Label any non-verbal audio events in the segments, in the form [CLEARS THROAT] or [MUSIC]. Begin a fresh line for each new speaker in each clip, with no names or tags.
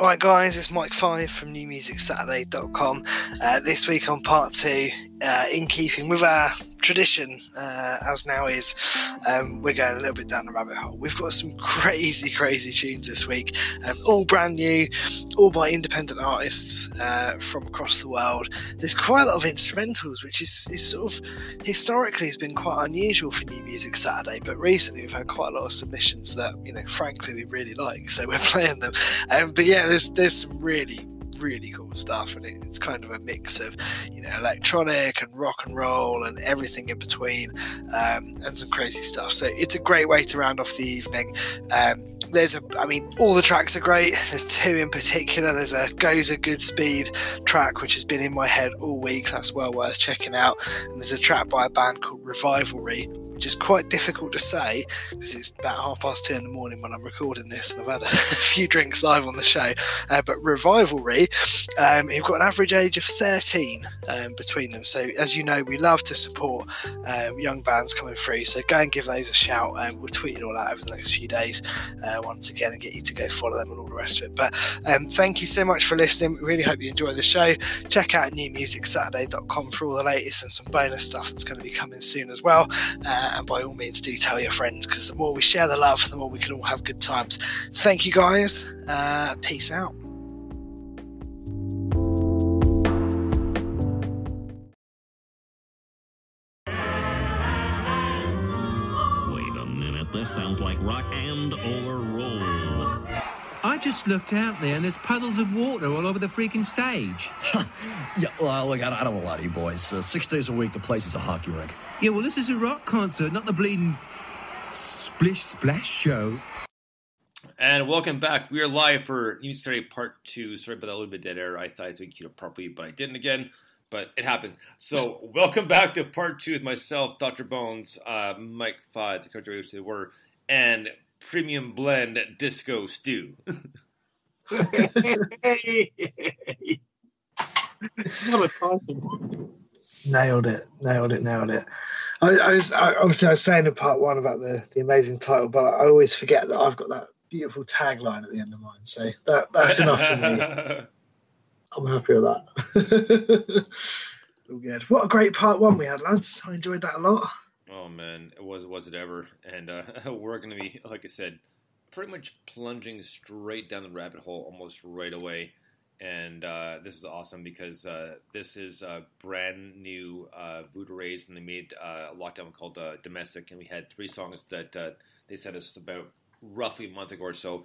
Alright, guys, it's Mike Five from NewMusicSaturday.com. Uh, this week on part two, uh, in keeping with our tradition, uh, as now is, um, we're going a little bit down the rabbit hole. We've got some [LAUGHS] crazy, crazy tunes this week, um, all brand new, all by independent artists uh, from across the world. There's quite a lot of instrumentals, which is, is sort of historically has been quite unusual for New Music Saturday, but recently we've had quite a lot of submissions that, you know, frankly, we really like, so we're [LAUGHS] playing them. Um, but yeah, there's there's some really really cool stuff and it's kind of a mix of you know electronic and rock and roll and everything in between um, and some crazy stuff. So it's a great way to round off the evening. Um, there's a i mean all the tracks are great. [LAUGHS] There's two in particular. There's a goes a good speed track which has been in my head all week. That's well worth checking out. And there's a track by a band called revivalry which is quite difficult to say because it's about half past two in the morning when I'm recording this, and I've had [LAUGHS] a, few drinks live on the show. Uh, but Revivalry, um, who've got an average age of 13 um, between them. So, as you know, we love to support um, young bands coming through. So, go and give those a shout. And we'll tweet it all out over the next few days uh, once again and get you to go follow them and all the rest of it. But um, thank you so much for listening. We really hope you enjoy the show. Check out newmusicsaturday.com for all the latest and some bonus stuff that's going to be coming soon as well. Uh, and by all means, do tell your friends because the more we share the love, the more we can all have good times. Thank you guys. Uh, peace out.
Wait a minute, this sounds like rock and or roll.
I just looked out there and there's puddles of water all over the freaking stage. [LAUGHS]
Yeah, well, look, I, I don't want to lie to you boys. Uh, six days a week, the place is a hockey rink.
Yeah, well, this is a rock concert, not the bleeding splish splash show.
And welcome back. We are live for New Story Part 2. Sorry about that little bit dead air. I thought I was making it properly, but I didn't again. But it happened. So, [LAUGHS] welcome back to Part 2 with myself, Dr. Bones, uh, Mike Five, the character to the word, and Premium Blend Disco Stew. [LAUGHS] [LAUGHS]
Nailed it, nailed it, nailed it. I, I was I, obviously I was saying in part one about the the amazing title, but I always forget that I've got that beautiful tagline at the end of mine. So that that's enough for me. [LAUGHS] I'm happy with that. [LAUGHS] All good. What a great part one we had, lads. I enjoyed that a lot.
Oh man, it was was it ever? And uh, [LAUGHS] we're gonna be, like I said, pretty much plunging straight down the rabbit hole almost right away. And uh, this is awesome because uh, this is a brand new uh, Voodoo Rays, and they made uh, a lockdown called uh, Domestic, and we had three songs that uh, they sent us about roughly a month ago or so.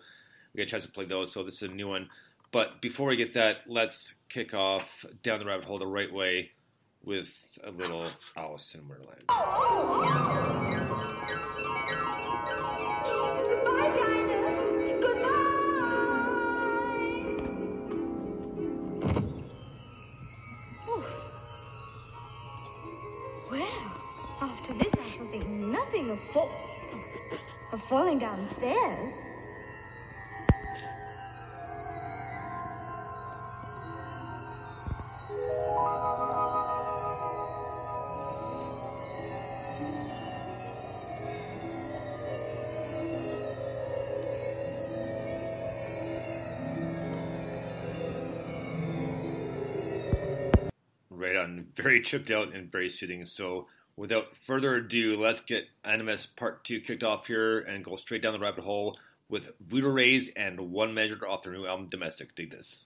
We got a chance to play those, so this is a new one. But before we get that, let's kick off down the rabbit hole the right way with a little Alice in Wonderland.
Falling downstairs.
Right on, very chipped out and very soothing. So, without further ado, let's get NMS Part 2 kicked off here and go straight down the rabbit hole with Voodoo Rays and One Measure off their new album Domestic. Dig this.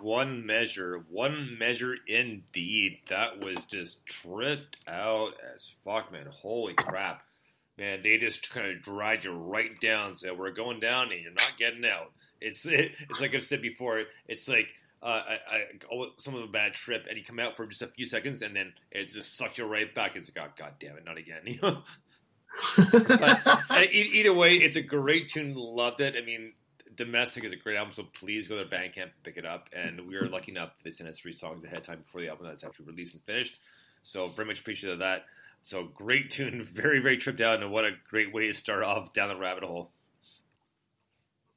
One measure, one
measure indeed. That was just tripped out as fuck, man. Holy crap, man! They just kind of dried you right down. Said we're going down, and you're not getting out. It's it, it's like I've said before. It's like uh, I, I oh, some of a bad trip, and you come out for just a few seconds, and then it just sucks you right back. It's like, oh, god damn it, not again. [LAUGHS] You know. [LAUGHS] but uh, either way, it's a great tune. Loved it. I mean, Domestic is a great album, so please go to their Bandcamp and pick it up. And we are lucky enough they sent us three songs ahead of time before the album that's actually released and finished. So very much appreciative of that. So great tune, [LAUGHS] very very tripped out, and what a great way to start off down the rabbit hole.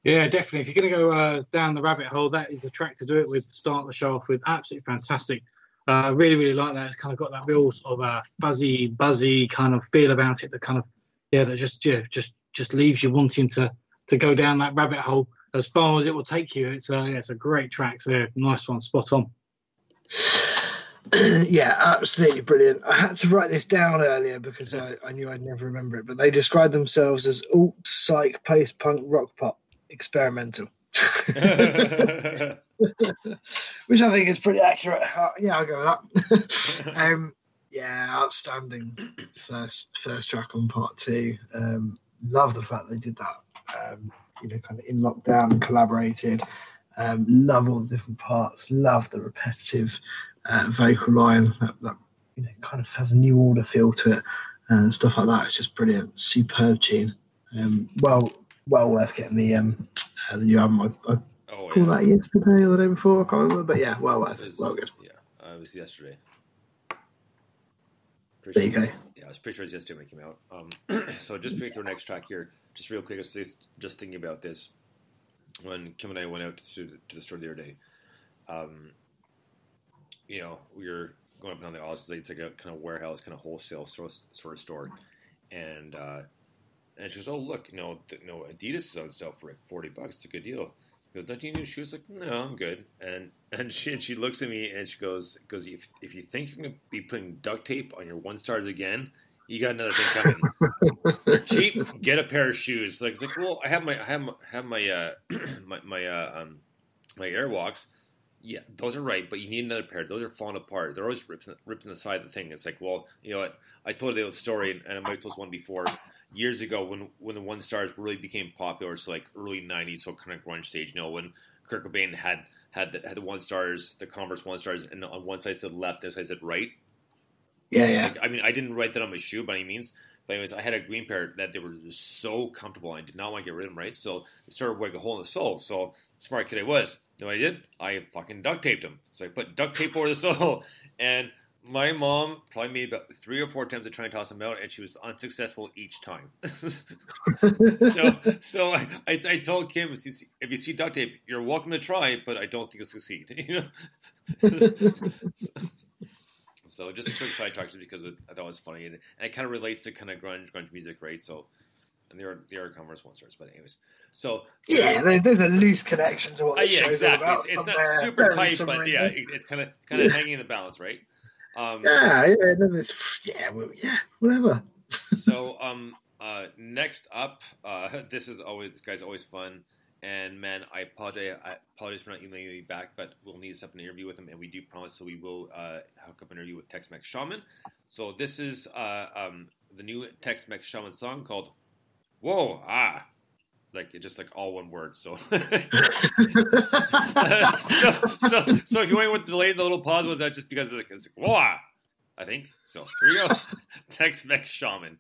Yeah, definitely. If you're going to go uh, down the rabbit hole, that is the track to do it with. Start the show off with. Absolutely fantastic. Uh, really, really like that. It's kind of got that real sort of uh, fuzzy, buzzy kind of feel about it. That kind of, yeah, that just, yeah, just, just leaves you wanting to to go down that rabbit hole as far as it will take you. It's a, it's a great track. So nice one, spot on. [CLEARS THROAT]
yeah, absolutely brilliant. I had to write this down earlier because I, I knew I'd never remember it, but they described themselves as alt psych post punk rock pop experimental. [LAUGHS] Which I think is pretty accurate. Uh, yeah, I'll go with that. [LAUGHS] um, yeah, outstanding first first track on part two. Um, love the fact they did that. Um, you know, kind of in lockdown and collaborated. Um, love all the different parts. Love the repetitive uh, vocal line that, that you know kind of has a new order feel to it and stuff like that. It's just brilliant, superb tune. Um, well, well worth getting the um, uh, the new album. I, I
Oh yeah,
that yesterday or the day before. I can't remember, but yeah, well worth
it
it.
was,
Well good.
Yeah, uh, it was yesterday.
There you
Pretty
go.
Yeah, I was pretty sure it was yesterday when it came out. Um, [CLEARS THROAT] so just pick our next track here. Just real quick, I was just, just thinking about this when Kim and I went out to, the- to the store the other day. Um, you know, we were going up and down the aisles. It's like a kind of warehouse, kind of wholesale sort sort of store, and uh, and she goes, "Oh, look, you know, th- you know, Adidas is on sale for like forty bucks. It's a good deal." Goes, "Don't you need shoes?" Like, no, I'm good. And [LAUGHS] and she and she looks at me and she goes, "Goes if if you think you're gonna be putting duct tape on your one stars again, you got another thing coming. [LAUGHS] They're cheap. Get a pair of shoes." Like, it's like, well, I have my I have my, have my uh [CLEARS THROAT] my my uh, um my Airwalks. Yeah, those are right, but you need another pair. Those are falling apart. They're always ripping, ripping the side of the thing. It's like, well, you know what? I told you the old story, and I might have told this one before. Years ago, when when the one stars really became popular, it's like early '90s, so kind of grunge stage. You know, when Kurt Cobain had had the, had the one stars, the Converse one stars, and on one side said left, the other side said right.
Yeah, yeah.
Like, I mean, I didn't write that on my shoe by any means. But anyways, I had a green pair that they were just so comfortable. I did not want to get rid of them, right? So it started like a hole in the sole. So smart kid I was. You know what I did? I fucking duct taped them. So I put duct tape over the [LAUGHS] sole, and my mom probably made about three or four attempts to try and toss them out, and she was unsuccessful each time. [LAUGHS] so, so I, I, I told Kim, if you, see, duct tape, you're welcome to try, but I don't think you'll succeed. [LAUGHS] You know. [LAUGHS] So just a quick sidetrack, just because I thought it was funny, and, and it kind of relates to kind of grunge, grunge music, right? So, and they are they are Converse one stars, but anyways, so
Yeah, there, there's a loose connection to what
uh, yeah,
show's
exactly. It's, it's not super tight, but yeah, it, it's kind of kind of hanging in the balance, right? Um,
yeah, yeah, yeah, yeah, whatever. [LAUGHS]
so um uh next up uh [LAUGHS] this is always this guy's always fun. And man i apologize i apologize for not emailing you back but we'll need to set up an interview with him and we do promise so we will uh hook up an interview with tex-mex shaman. So this is uh um the new tex-mex shaman song called whoa ah like it's just like all one word so. [LAUGHS] [LAUGHS] So, so so if you wonder with the delay the little pause was that just because like, it's like whoa i think. So here we go. [LAUGHS] Tex-mex shaman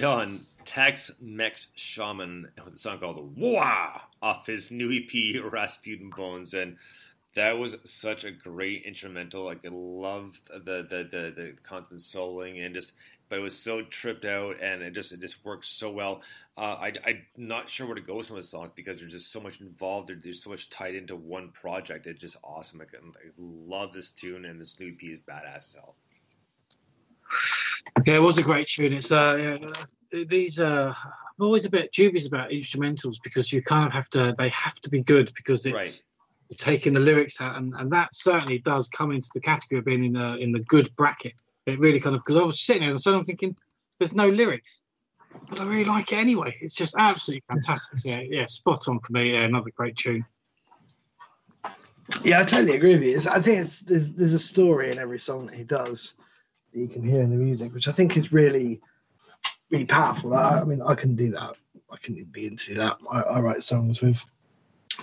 Right on. Tex Mex Shaman with a song called Wah off his new EP Rasputin Bones. And that was such a great instrumental. Like I loved the the the, the constant souling and just but it was so tripped out and it just it just works so well. Uh, I, I'm not sure where to go with some of the songs because there's just so much involved. There's so much tied into one project. It's just awesome. I, I love this tune and this new EP is badass as hell.
Yeah, it was a great tune. It's uh, yeah, these uh, I'm always a bit dubious about instrumentals because you kind of have to. They have to be good because it's
Right.
taking the lyrics out, and, and that certainly does come into the category of being in the in the good bracket. It really kind of because I was sitting there and suddenly I'm thinking, there's no lyrics, but I really like it anyway. It's just absolutely fantastic. So, yeah, yeah, spot on for me. Yeah, another great tune.
Yeah, I totally agree with you. It's, I think it's there's there's a story in every song that he does that you can hear in the music, which I think is really really powerful. I, I mean, I can do that. I can be into that. I, I write songs with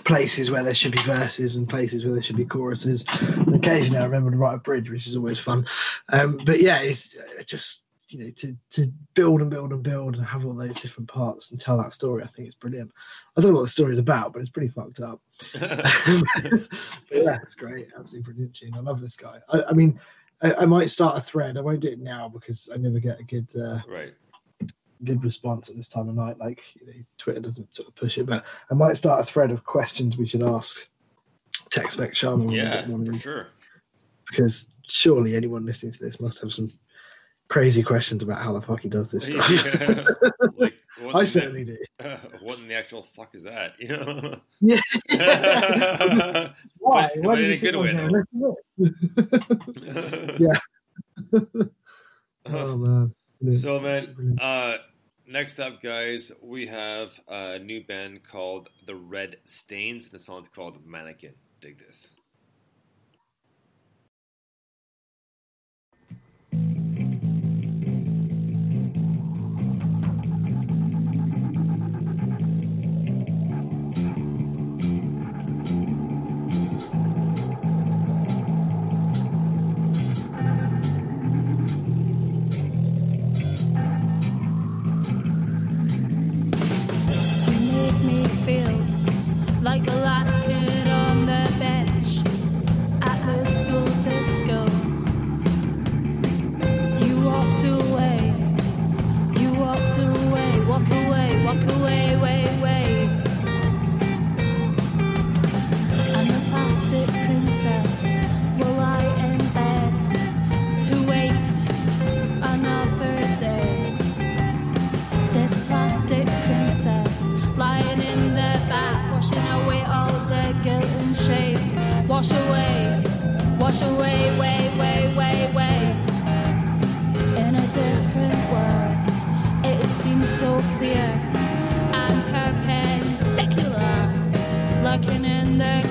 places where there should be verses and places where there should be choruses. And occasionally, I remember to write a bridge, which is always fun. Um, but yeah, it's uh, just you know to to build and build and build and have all those different parts and tell that story. I think it's brilliant. I don't know what the story is about, but it's pretty fucked up. [LAUGHS] [LAUGHS] but yeah, it's great. Absolutely brilliant tune. I love this guy. I, I mean, I, I might start a thread. I won't do it now because I never get a good uh,
right.
good response at this time of night. Like you know, Twitter doesn't sort of push it, but I might start a thread of questions we should ask Tex Mex Shaman
Yeah,
get him on
for sure.
because surely anyone listening to this must have some crazy questions about how the fuck he does this [LAUGHS] stuff.
Yeah. like, what
I
in
certainly do.
the, [LAUGHS] what in the actual fuck is that? [LAUGHS] You know?
Yeah. Why?
But-
Why
but
did you sit
good
on there?
though.
Let's do it. [LAUGHS] yeah. oh man. Brilliant.
So, man, uh, next up, guys, we have a new band called The Red Stains. and The song's called Mannequin. Dig this.
Looking in the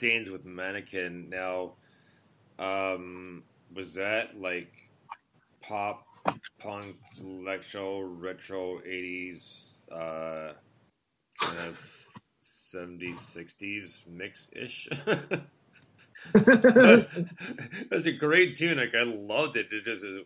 Stains with Mannequin. Now, um, was that like pop, punk, electro, retro, 80s, uh, kind of 70s, 60s mix ish? That's a great tune. Like, I loved it. It just uh,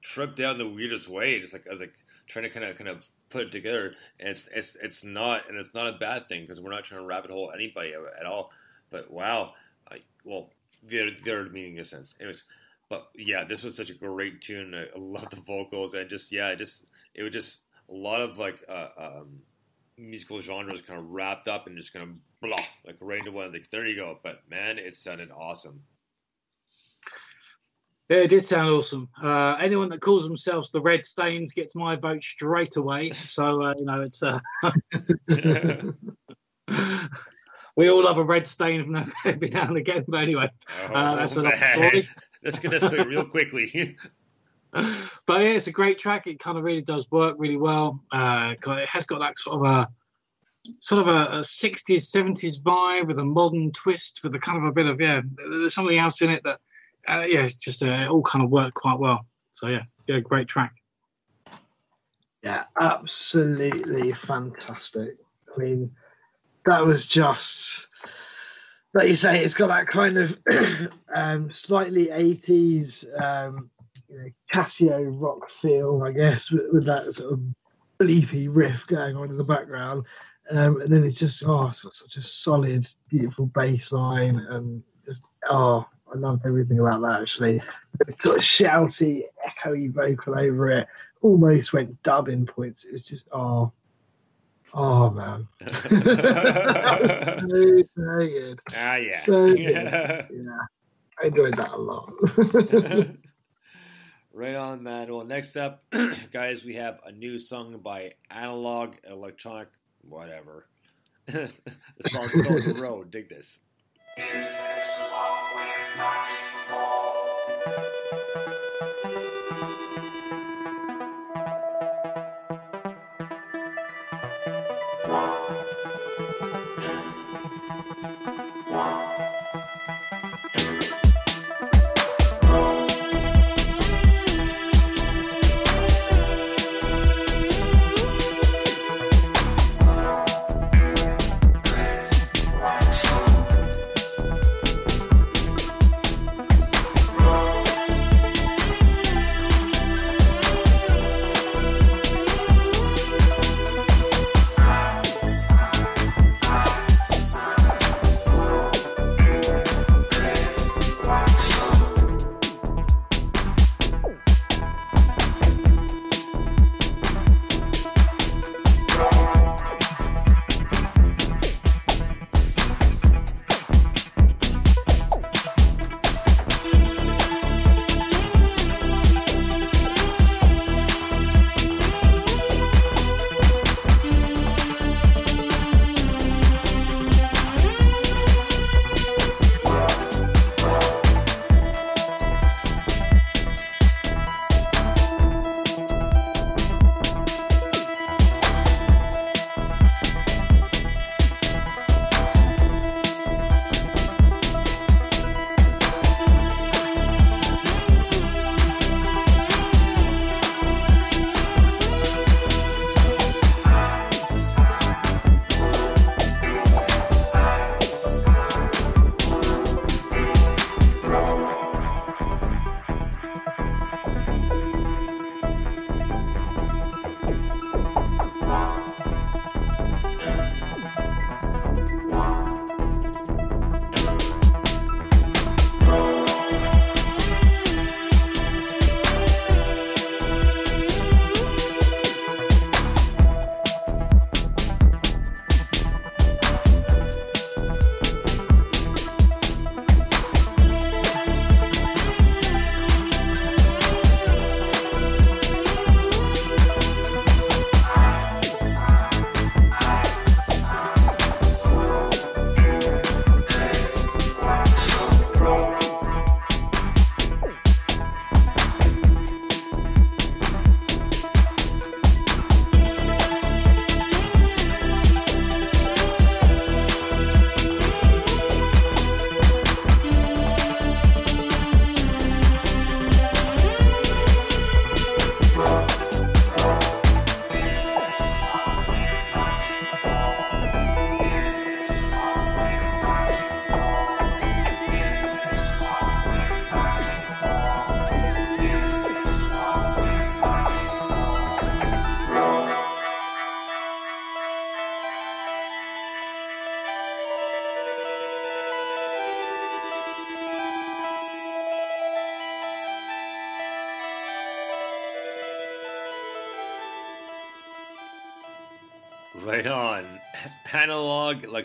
tripped down the weirdest way. Just like, I was like, trying to kind of kind of put it together, and it's it's it's not and it's not a bad thing because we're not trying to rabbit hole anybody at all. But wow, I, well, they're they're meaning a sense, anyways. But yeah, this was such a great tune. I, love the vocals and just yeah, just it was just a lot of like uh, um, musical genres kind of wrapped up and just kind of blah like right into one. Like there you go. But man, it sounded awesome.
Yeah, it did sound awesome. Uh, anyone that calls themselves the Red Stains gets my vote straight away. So uh, you know, it's uh, [LAUGHS] we all love a red stain from [LAUGHS] every now and again. But anyway, uh, that's
Oh,
another story. [LAUGHS]
Let's get this straight real quickly.
but yeah, it's a great track. It kind of really does work really well. Uh, it has got that sort of a sort of a, a 60s, 70s vibe with a modern twist, with a kind of a bit of yeah, there's something else in it that uh, yeah, it's just uh, it all kind of worked quite well. So yeah, yeah, great track.
Yeah, absolutely fantastic. I mean, that was just like you say, it's got that kind of [CLEARS THROAT] um, slightly 80s um, you know, Casio rock feel, I guess, with, with that sort of bleepy riff going on in the background. Um, and then it's just, oh, it's got such a solid, beautiful bass line. And just, oh, I loved everything about that actually. Sort of shouty, echoey vocal over it almost went dubbing points. It was just oh, oh man, [LAUGHS] [LAUGHS] that was so, so good.
ah, yeah.
So good. [LAUGHS] Yeah, I enjoyed that a lot.
Right on, man. Well, next up, [CLEARS THROAT] guys, we have a new song by Analog Electronic, whatever. the song's called The Road. Dig this. Right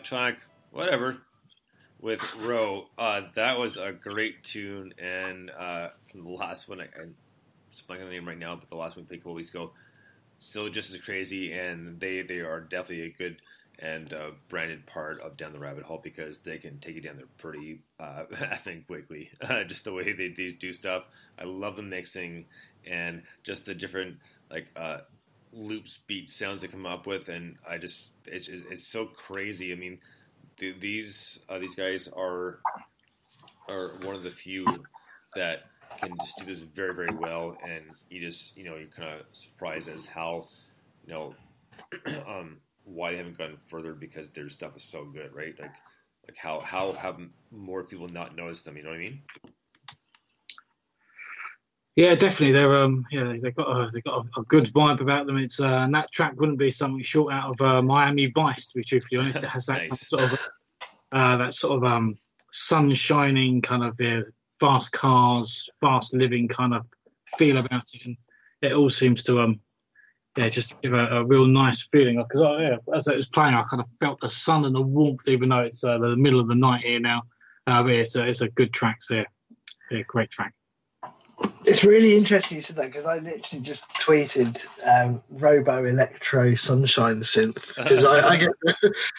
electronic, whatever. With Row. Uh, that was a great tune, and uh, from the last one, I, I'm spelling the name right now, but the last one we played couple weeks ago, still just as crazy, and they, they are definitely a good and uh, branded part of Down the Rabbit Hole because they can take you down there pretty uh, [LAUGHS] I think, quickly. [LAUGHS] Just the way they, they do stuff. I love the mixing and just the different like uh, loops, beats, sounds they come up with, and I just it's it's so crazy. I mean, th- these uh, these guys are are one of the few that can just do this very very well, and you just you know you're kind of surprised as how you know [CLEARS THROAT] um, why they haven't gone further because their stuff is so good, right? Like like how how have more people not noticed them? You know what I mean?
Yeah, definitely. They're um, yeah, they've got a, they've got a, a good vibe about them. It's uh, and that track wouldn't be something short out of uh, Miami Vice, to be truthfully honest. It has that
Nice.
sort of uh, that sort of um, sun shining kind of yeah, fast cars, fast living kind of feel about it, and it all seems to um, yeah, just give a, a real nice feeling. Because oh, yeah, as it was playing, I kind of felt the sun and the warmth, even though it's uh, the middle of the night here now. Uh, but it's a, it's a good track, so yeah, yeah great track.
It's really interesting you said that because I literally just tweeted um, Robo Electro Sunshine Synth because I, I get [LAUGHS]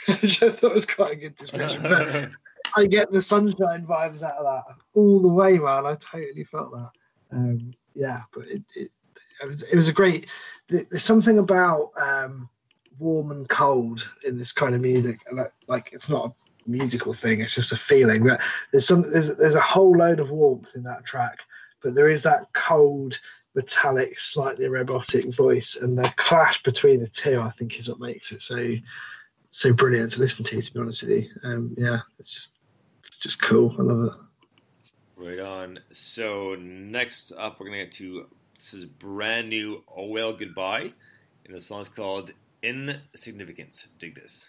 I thought was quite a good description. But [LAUGHS] I get the sunshine vibes out of that all the way, man. I totally felt that. Um, yeah, but it, it, it was it was a great. There's something about um, warm and cold in this kind of music, and like, like it's not a musical thing; it's just a feeling. But there's some there's there's a whole load of warmth in that track, but there is that cold, metallic, slightly robotic voice, and the clash between the two, I think, is what makes it so so brilliant to listen to. To be honest with you, um, yeah, it's just it's just cool. I love it.
Right on. So next up, we're gonna get to this is brand new. Oh well, goodbye, and the song's called "Insignificance." Dig this.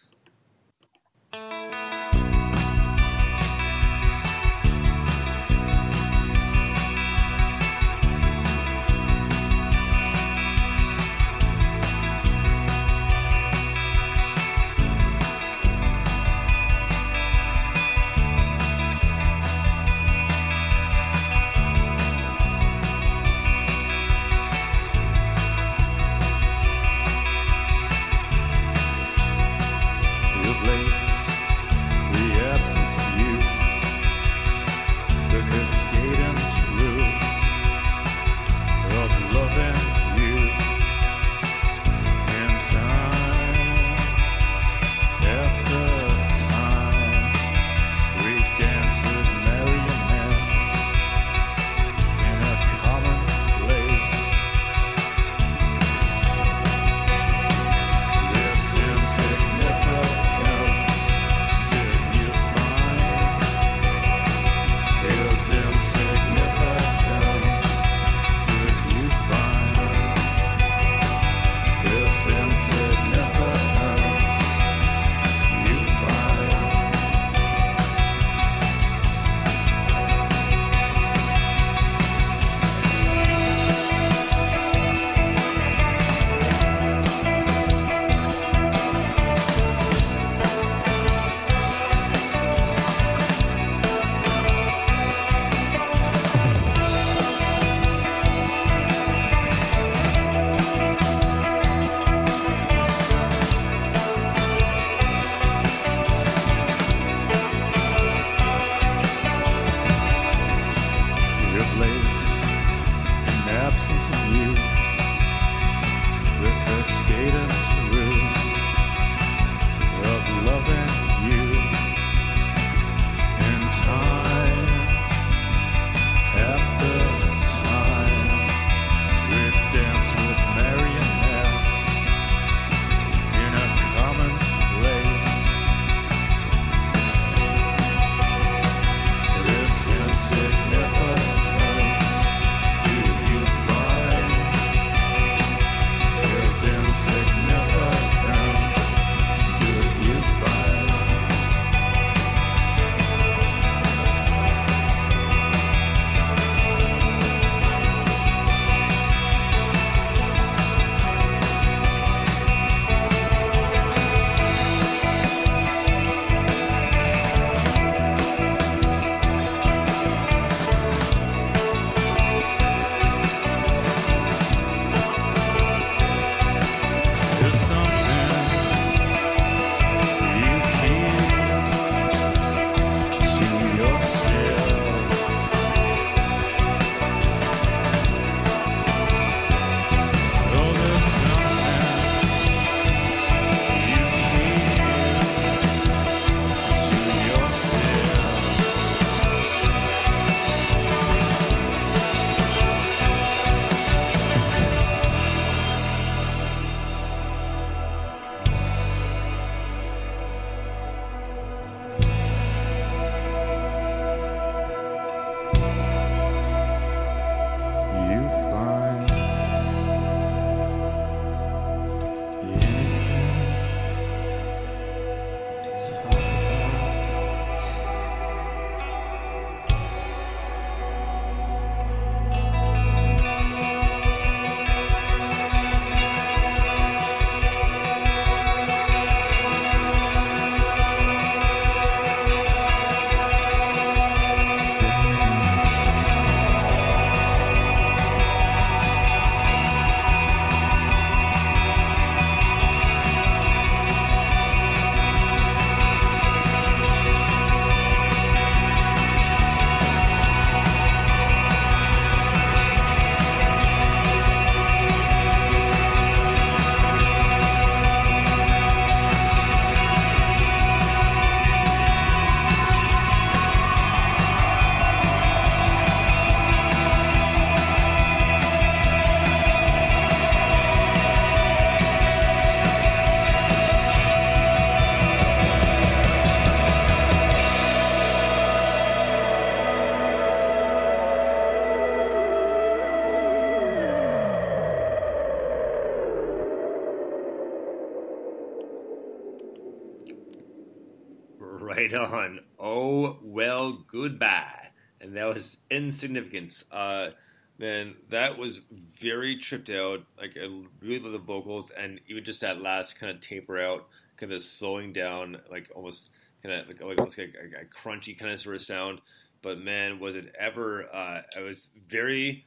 Insignificance. Uh, man, that was very tripped out. Like I really love the vocals, and even just that last kind of taper out, kind of slowing down, like almost kind of like, like almost like a, a crunchy kind of sort of sound. But man, was it ever? Uh, it was very.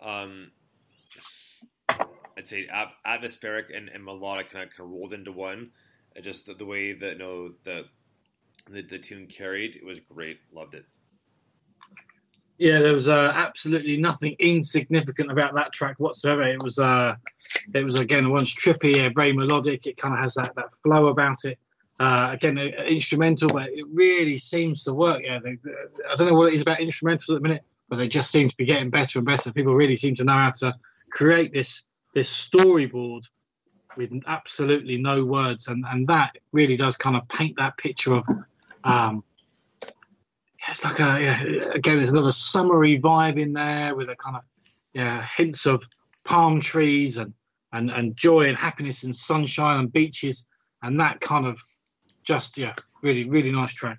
Um, I'd say ap- atmospheric and, and melodic kind of, kind of rolled into one. Uh, just the, the way that you know the the tune carried, it was great. Loved it.
Yeah, there was uh, absolutely nothing insignificant about that track whatsoever. It was, uh, it was again once trippy, very melodic. It kind of has that that flow about it. Uh, again, instrumental, but it really seems to work. Yeah, they, I don't know what it is about instrumentals at the minute, but they just seem to be getting better and better. People really seem to know how to create this this storyboard with absolutely no words, and and that really does kind of paint that picture of. Um, it's like a yeah, again, there's another summery vibe in there with a kind of yeah hints of palm trees and and and joy and happiness and sunshine and beaches and that kind of just yeah really really nice track.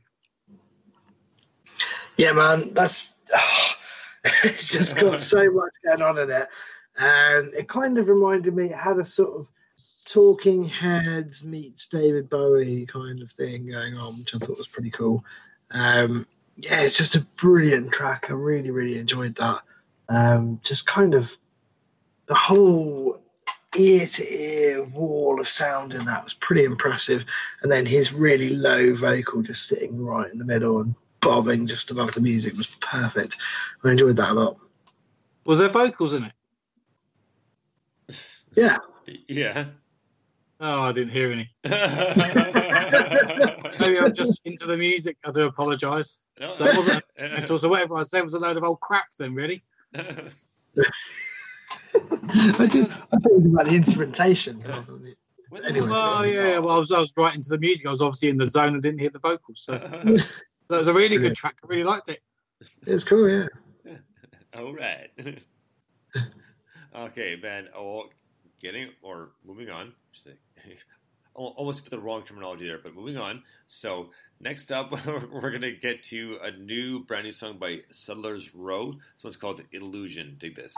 Yeah, man, that's [SIGHS] it's just got [LAUGHS] so much going on in it, and it kind of reminded me. It had a sort of Talking Heads meets David Bowie kind of thing going on, which I thought was pretty cool. Um, yeah, it's just a brilliant track. I really, really enjoyed that. Um, just kind of the whole ear to ear wall of sound in that was pretty impressive. And then his really low vocal just sitting right in the middle and bobbing just above the music was perfect. I enjoyed that a lot.
Was there vocals in it?
Yeah.
Yeah.
Oh, I didn't hear any. [LAUGHS] Maybe I'm just into the music. I do apologise.
No.
So it wasn't [LAUGHS] instrumental. So whatever I said was a load of old crap. Then really.
I did. I thought it was about the instrumentation. rather than the- Anyway,
Oh yeah. Well, I was I was right into the music. I was obviously in the zone and didn't hear the vocals. So [LAUGHS] that was a really good track. I really liked it.
it's cool. Yeah.
All right. okay, Ben. Oh, getting or moving on. [LAUGHS] Almost put the wrong terminology there, but moving on. So next up, [LAUGHS] we're gonna get to a new, brand new song by Settlers Row. This one's called "Illusion." Dig this.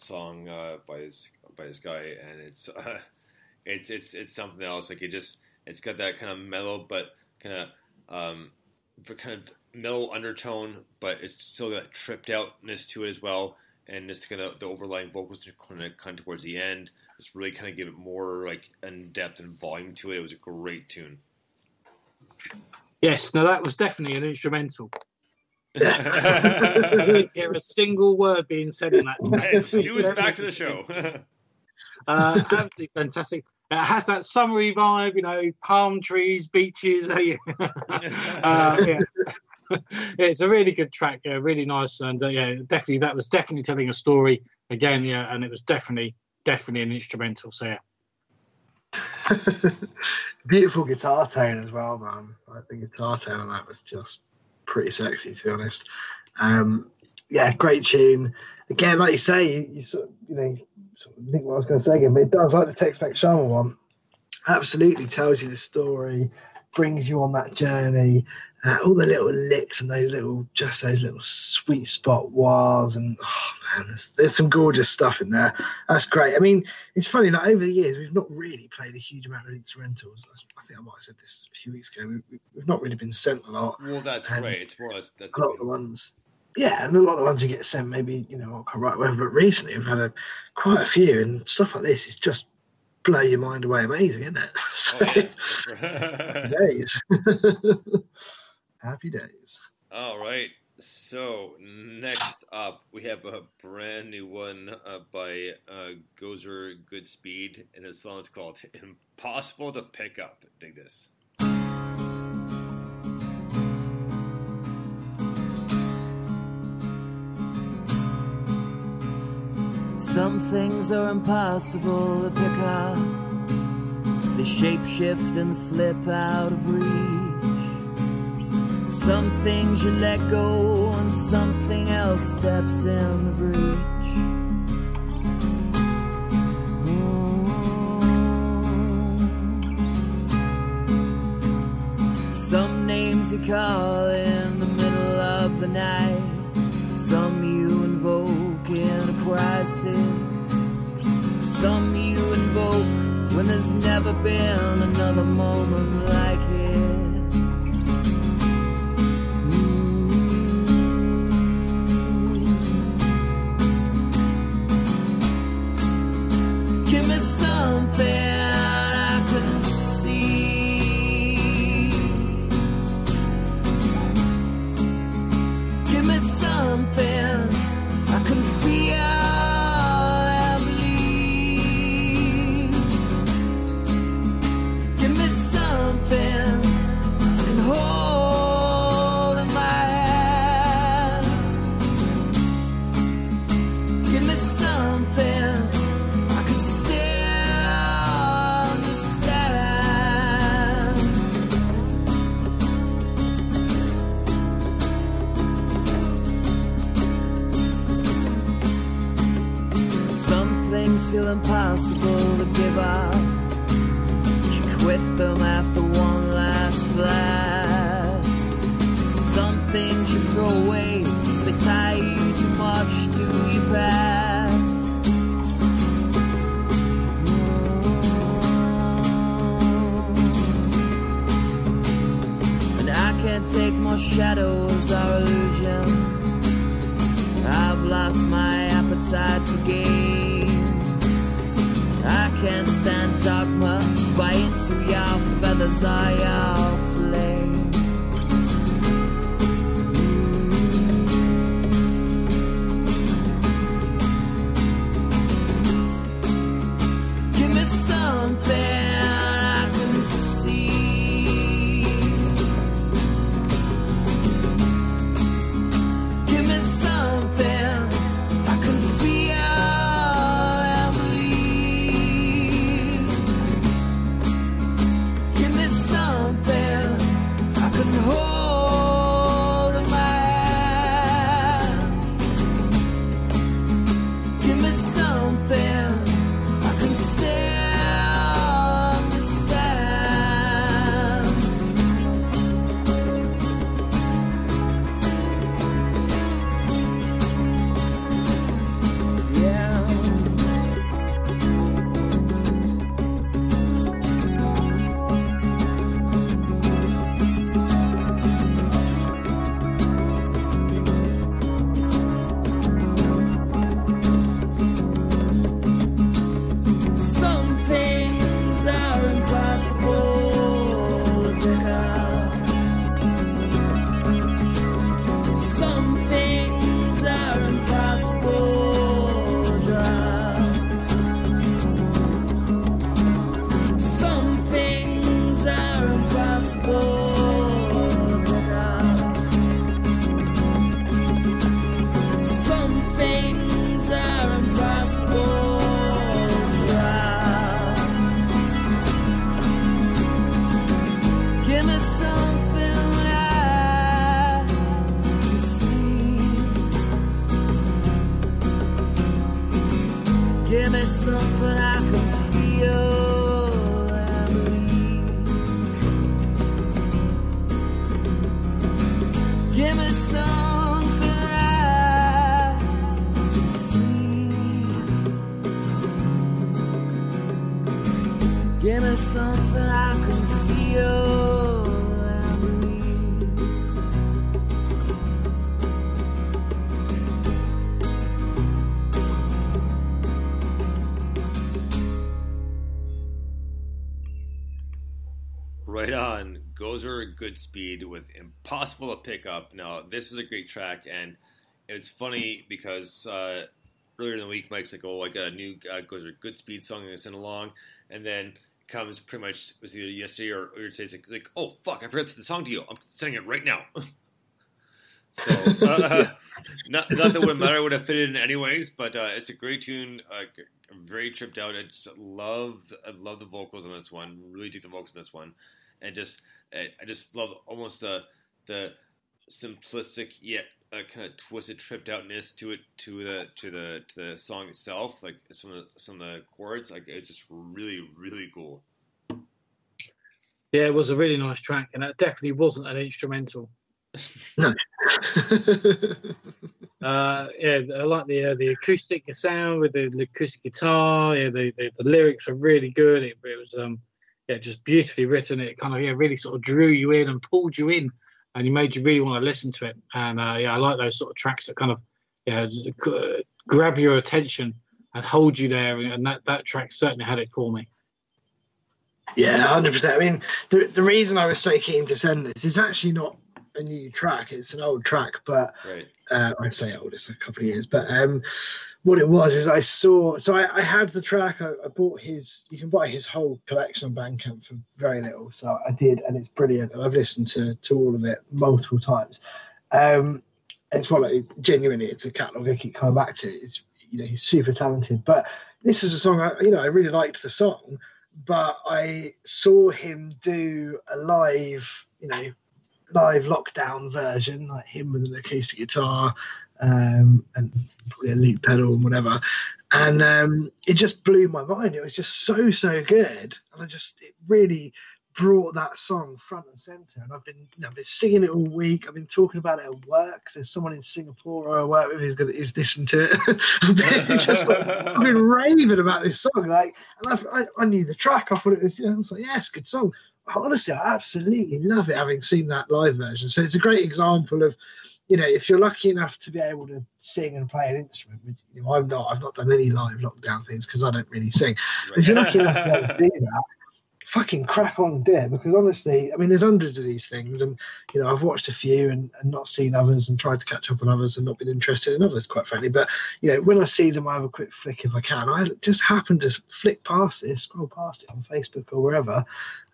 Song uh, by this by this guy, and it's [LAUGHS] uh, it's it's it's something else. Like it just it's got that kind of mellow but kind of um, kind of mellow undertone, but it's still got tripped outness to it as well. And just kind of the overlying vocals kind of kind of towards the end, just really kind of give it more like in depth and volume to it. It was a great tune.
Yes, no, that was definitely an instrumental. I didn't [LAUGHS] hear a single word being said in that. [LAUGHS]
and Stu is back to the show. [LAUGHS]
Uh, absolutely fantastic. It has that summery vibe, you know, palm trees, beaches. Uh, yeah. uh, yeah. it's a really good track. Yeah, really nice, and uh, yeah, definitely that was definitely telling a story again. Yeah, and it was definitely definitely an instrumental. So yeah.
Beautiful guitar tone as well, man. I think guitar tone on that was just pretty sexy, to be honest. Um, yeah, great tune. Again, like you say, you, you sort of, you know, sort of think what I was going to say again, but it does like the Tex Mex Shaman one. Absolutely tells you the story, brings you on that journey. Uh, all the little licks and those little, just those little sweet spot wahs, and oh man, there's, there's some gorgeous stuff in there. That's great. I mean, it's funny that over the years we've not really played a huge amount of instrumentals. I think I might have said this a few weeks ago. We, we, we've not really been sent a lot.
well, that's
And
right. It's more that's
a lot of the ones, yeah, and a lot of the ones you get sent, maybe you know, quite right, whatever. But recently, we've had a, quite a few, and stuff like this is just blow your mind away, amazing, isn't it? [LAUGHS] So,
Oh, yeah. [LAUGHS]
days, [LAUGHS] happy days.
All right. So next up, we have a brand new one uh, by uh, Gozer Goodspeed, and the song is called [LAUGHS] "Impossible to Pick Up." Dig this.
Some things are impossible to pick up. They shapeshift and slip out of reach. Some things you let go, and something else steps in the breach. Mm. Some names you call in the middle of the night. Some you invoke in a crisis. Some you invoke when there's never been another moment like it. Something feel impossible to give up. You quit them after one last blast. Some things you throw away, 'cause they tie you too much to your past. Oh. And I can't take more shadows or illusion. I've lost my appetite for games. Can't stand dogma, buy into your feathers or your flame. Give me something
Goodspeed with Impossible to Pick Up. Now, this is a great track, and it's funny because uh, earlier in the week, Mike's like, oh, I got a new uh, Gozer Goodspeed song I'm going to send along. And then comes pretty much, it was either yesterday or it's like, like, oh, fuck, I forgot to send the song to you. I'm sending it right now. [LAUGHS] so, uh, [LAUGHS] [LAUGHS] not, not that it would matter, would have fit it in anyways, but uh, it's a great tune. Uh, I'm very tripped out. I just love, I love the vocals on this one. Really dig the vocals on this one, and just, I I just love almost the the simplistic yet uh, kind of twisted, tripped outness to it, to the to the to the song itself. Like some of the, some of the chords, like it's just really, really cool.
Yeah, it was a really nice track, and it definitely wasn't an instrumental. [LAUGHS]
No. [LAUGHS]
Uh, yeah, I like the uh, the acoustic sound with the, the acoustic guitar. Yeah, the, the, the lyrics are really good. It, it was um, yeah, just beautifully written. It kind of yeah, really sort of drew you in and pulled you in, and you made you really want to listen to it. And uh, yeah, I like those sort of tracks that kind of yeah g- grab your attention and hold you there. And that that track certainly had it for me.
Yeah, hundred percent. I mean, the the reason I was so keen to send this is actually not a new track; it's an old track, but
Right.
uh, I say old, it's a couple of years. But um, what it was is I saw. So I, I had the track. I, I bought his. You can buy his whole collection on Bandcamp for very little. So I did, and it's brilliant. I've listened to to all of it multiple times. Um, it's one like genuinely, it's a catalog I keep coming back to. It's you know he's super talented. But this is a song. I you know I really liked the song, but I saw him do a live. You know live lockdown version, like him with an acoustic guitar um, and probably a lead pedal and whatever. And um, it just blew my mind. It was just so so good, and I just it really brought that song front and center. And I've been you know, I've been singing it all week. I've been talking about it at work. There's someone in Singapore I work with who's gonna who's listened to it. [LAUGHS] I've been [LAUGHS] just like, I've been raving about this song. Like, and I've, I, I knew the track. I thought it was. You know, I was like, yeah, it's a good song honestly, I absolutely love it having seen that live version. So it's a great example of, you know, if you're lucky enough to be able to sing and play an instrument, which you know, I'm not, I've not done any live lockdown things because I don't really sing. But if you're lucky enough to be able to do that, fucking crack on it because honestly, I mean, there's hundreds of these things, and you know, I've watched a few and, and not seen others, and tried to catch up on others, and not been interested in others, quite frankly. But you know, when I see them, I have a quick flick if I can. I just happen to flick past this, scroll past it on Facebook or wherever.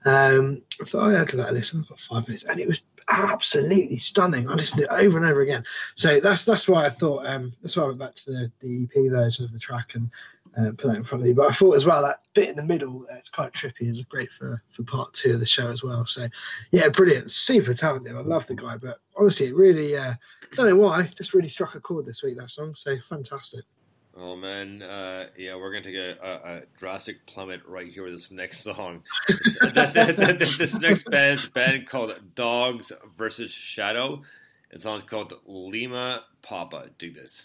Um, I thought I'll had that listen. I've got five minutes, and it was absolutely stunning. I listened to it over and over again. So that's that's why I thought. Um, that's why I went back to the, the EP version of the track and uh, put that in front of you. But I thought as well that bit in the middle, uh, it's quite trippy. is great for for part two of the show as well. So yeah, brilliant, super talented. I love the guy, but honestly, it really uh, don't know why, just really struck a chord this week that song. So fantastic.
Oh man, uh, yeah, we're gonna take a, a, a drastic plummet right here with this next song. [LAUGHS] this, this, next band is a band called Dogs versus Shadow. The song's called Lima Papa. Do this.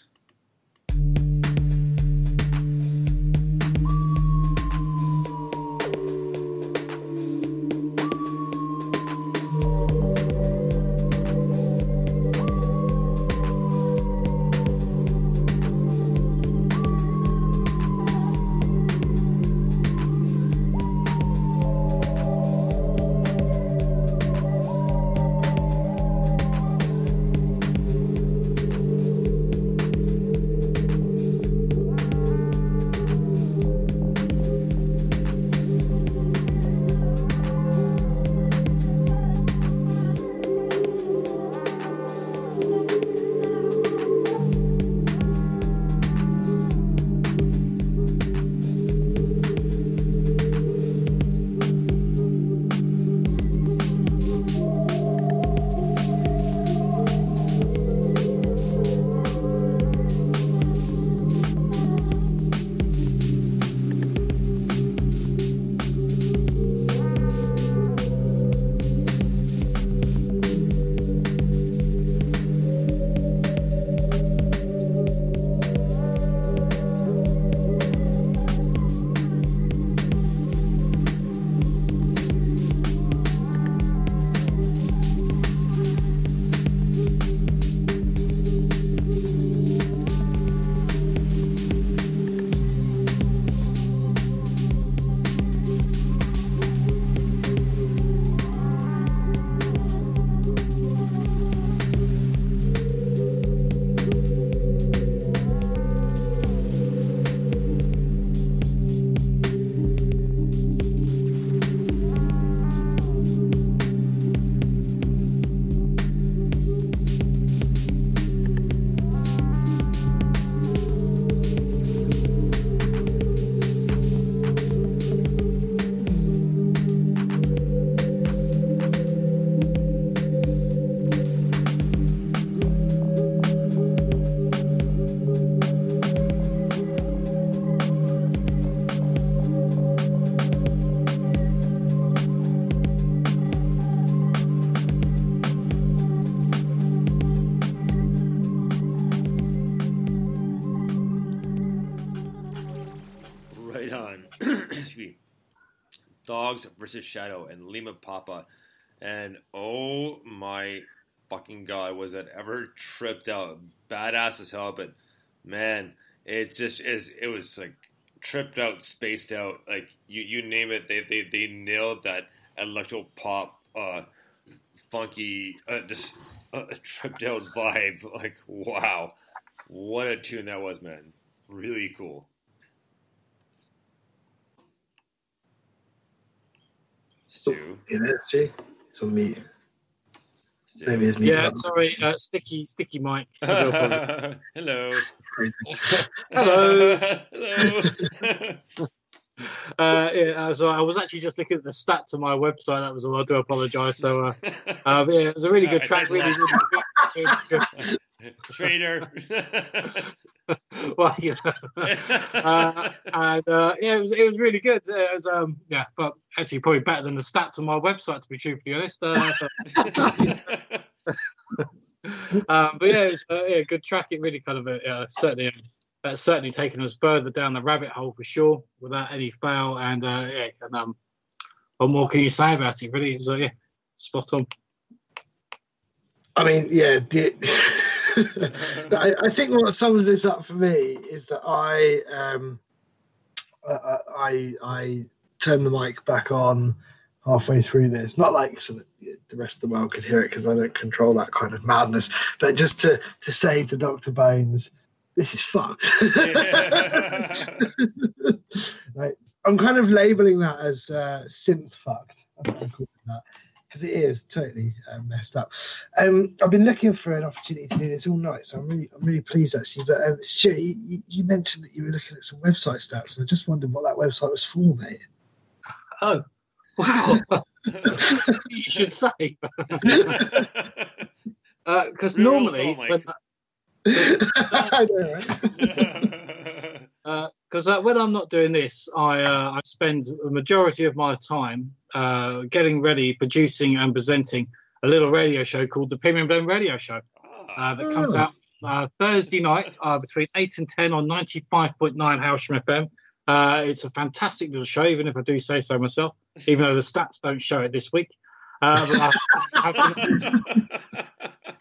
Versus Shadow and Lima Papa. And oh my fucking god, was that ever tripped out? Badass as hell, but man, it just is. It was like tripped out, spaced out. Like you, you name it, they they, they nailed that electro pop, uh, funky, uh, just uh, tripped out vibe. [LAUGHS] Like wow, what a tune that was, man. Really cool. Stu.
It is, G. It's on mute. Maybe it's mute.
Yeah, sorry, uh, sticky, sticky mic. I. [LAUGHS] [LAUGHS]
Hello.
Hello.
Hello. [LAUGHS]
Uh, yeah, uh, so I was actually just looking at the stats on my website. That was all. I do apologise. So, uh, uh, yeah, it was a really good track. Really, really good. really good.
Trader. [LAUGHS]
well, you know. [LAUGHS] uh, and uh, yeah, it was it was really good. It was um yeah, but actually probably better than the stats on my website to be truthfully honest. Uh, [LAUGHS] um, but yeah, it was uh, yeah, good track. It really kind of uh, certainly that's certainly taken us further down the rabbit hole for sure, without any fail. And uh, yeah, and, um, what more can you say about it? Really, it was uh, yeah, spot on.
I mean, yeah. The, [LAUGHS] I, I think what sums this up for me is that I um, I, I I turned the mic back on halfway through this, not like so that the rest of the world could hear it because I don't control that kind of madness, but just to to say to Doctor Bones, this is fucked. [LAUGHS] [LAUGHS] like, I'm kind of labeling that as uh, synth fucked. That's what I'm calling that because it is totally uh, messed up. Um, I've been looking for an opportunity to do this all night, so I'm really, I'm really pleased actually. But um, Stuart, you, you mentioned that you were looking at some website stats, and I just wondered what that website was for, mate.
Oh, wow! [LAUGHS] you should say. [LAUGHS] Because
Real
normally,
soul,
when, because [LAUGHS] uh, when I'm not doing this, I uh, I spend a majority of my time uh, getting ready, producing, and presenting a little radio show called the Premium Blend Radio Show uh, that comes out uh, Thursday night uh, between eight and ten on ninety five point nine Hailsham FM. Uh, it's a fantastic little show, even if I do say so myself. Even though the stats don't show it this week, uh, but, I have been, [LAUGHS]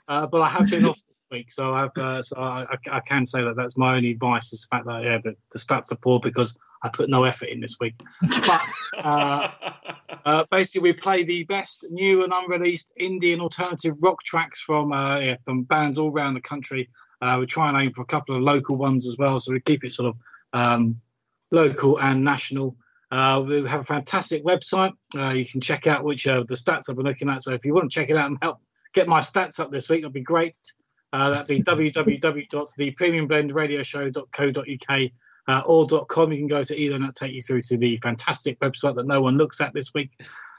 uh, but I have been off this week, so I've uh, so I, I- I can say that that's my only advice is the fact that yeah, the, the stats are poor because I put no effort in this week. But uh, [LAUGHS] uh, basically, we play the best new and unreleased Indian alternative rock tracks from uh, yeah, from bands all around the country. Uh, we try and aim for a couple of local ones as well, so we keep it sort of um, local and national. Uh, we have a fantastic website. Uh, you can check out which uh, the stats I've been looking at. So if you want to check it out and help get my stats up this week, that'd be great. Uh, that'd be [LAUGHS] www.thepremiumblendradioShow.co.uk uh, or .com. You can go to either and that'll take you through to the fantastic website that no one looks at this week.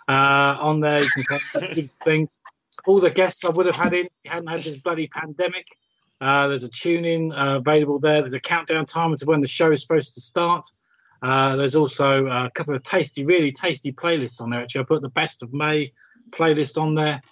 Uh, on there, you can find [LAUGHS] things. All the guests I would have had in, if hadn't had this bloody pandemic. Uh, there's a tune in uh, available there. There's a countdown timer to when the show is supposed to start. Uh, there's also a couple of tasty, really tasty playlists on there. Actually, I put the best of May playlist on there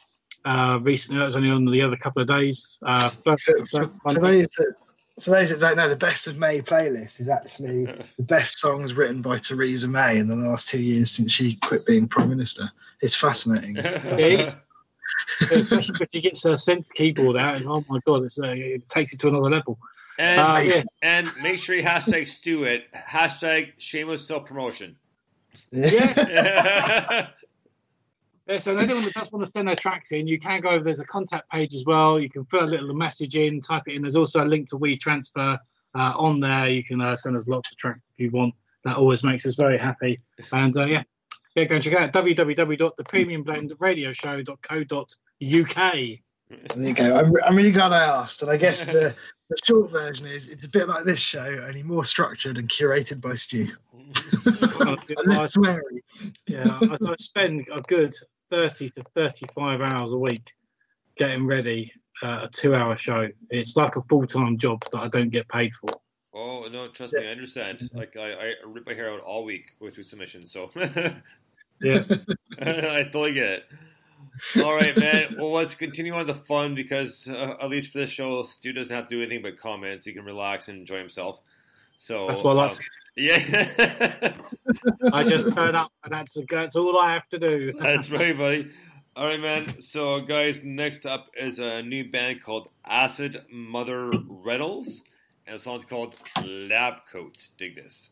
uh, recently. That was only on the other couple of days. Uh, first,
For,
first
for,
one-
for those that, for those that don't know, the Best of May playlist is actually the best songs written by Theresa May in the last two years since she quit being Prime Minister. It's fascinating.
Yeah, [LAUGHS] it is. Especially if she gets her synth keyboard out, and oh my god, it's, uh, it takes it to another level.
and,
Uh, yes.
and make sure you hashtag Stuart. Hashtag shameless self promotion.
Yeah. [LAUGHS] Yeah, so anyone that does want to send their tracks in, you can go over. There's a contact page as well. You can fill a little message in, type it in. There's also a link to WeTransfer uh, on there. You can uh, send us lots of tracks if you want. That always makes us very happy. And uh, yeah, yeah, go and check out www.thepremiumblendradioShow.co.uk.
There you go. I'm, I'm really glad I asked. And I guess the, the short version is it's a bit like this show, only more structured and curated by Stu. [LAUGHS]
Well, [LAUGHS]
sweary.
yeah, so I spend a good 30 to 35 hours a week getting ready uh, a two-hour show. It's like a full-time job that I don't get paid for.
Oh no, trust me, I understand. Like I, I rip my hair out all week with with submissions, so [LAUGHS]
Yeah. [LAUGHS]
I totally get it. All right, man. [LAUGHS] Well, let's continue on the fun because uh, at least for this show, Stu doesn't have to do anything but comment, so he can relax and enjoy himself. So
That's what I like.
Yeah. [LAUGHS]
I just turn up, and that's that's all I have to do.
That's right, buddy. All right, man. So, guys, next up is a new band called Acid Mother Reynolds, and the song's called Lab Coats. Dig this.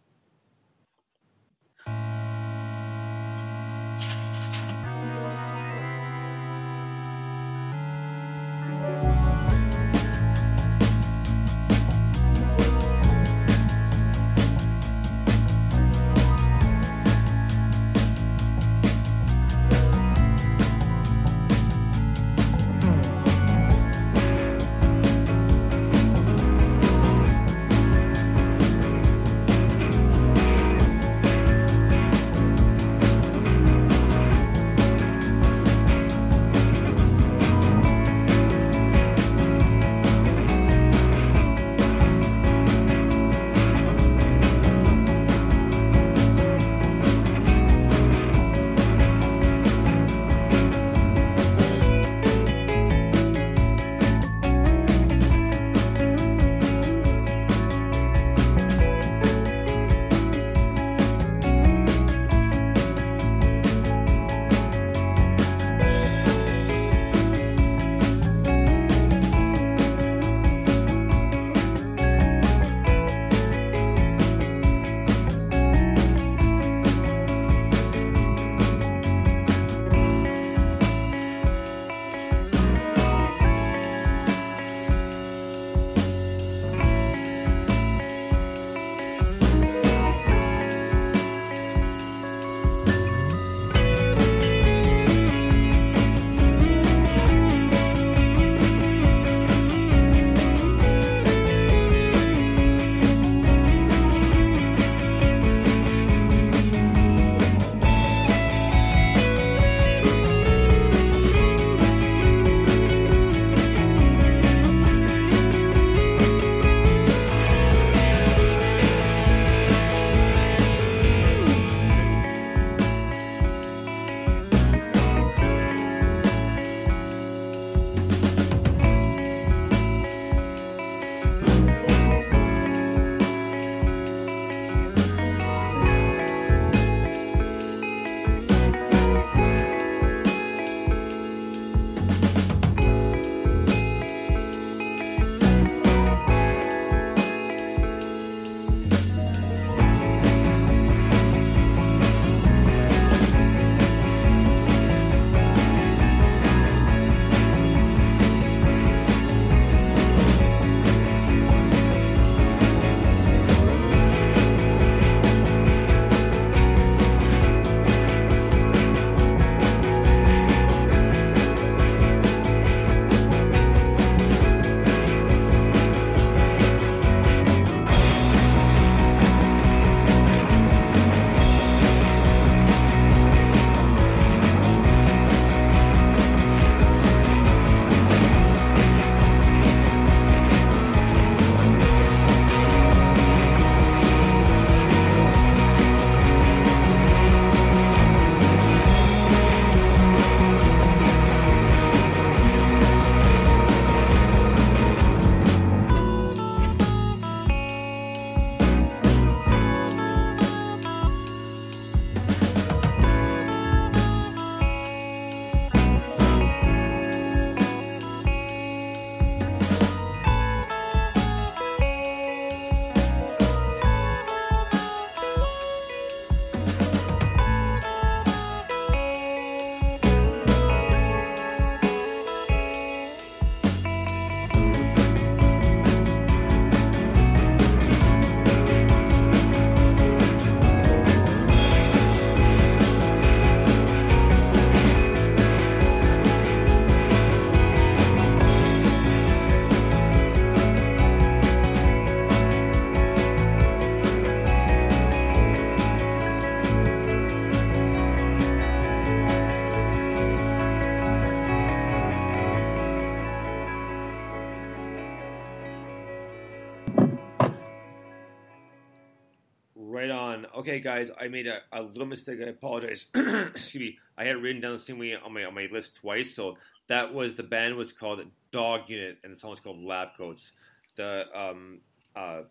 Guys, I made a, a little mistake. I apologize. [CLEARS THROAT] Excuse me. I had it written down the same way on my on my list twice. So that was the band was called Dog Unit, and the song was called Lab Coats. The um uh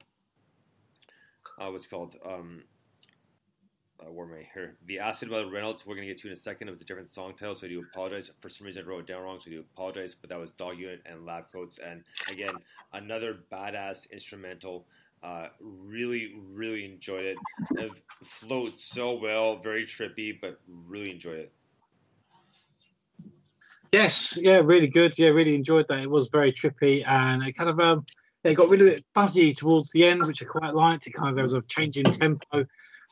uh, what's called um, uh, where I here? The Acid Mother Reynolds. We're gonna get to in a second. It was a different song title, so I do apologize. For some reason, I wrote it down wrong, so I do apologize. But that was Dog Unit and Lab Coats, and again, another badass instrumental. Uh, really, really enjoyed it. It flowed so well, very trippy, but really enjoyed it.
Yes, yeah, really good. Yeah, really enjoyed that. It was very trippy and it kind of um it got really bit fuzzy towards the end, which I quite liked. It kind of there was a change in tempo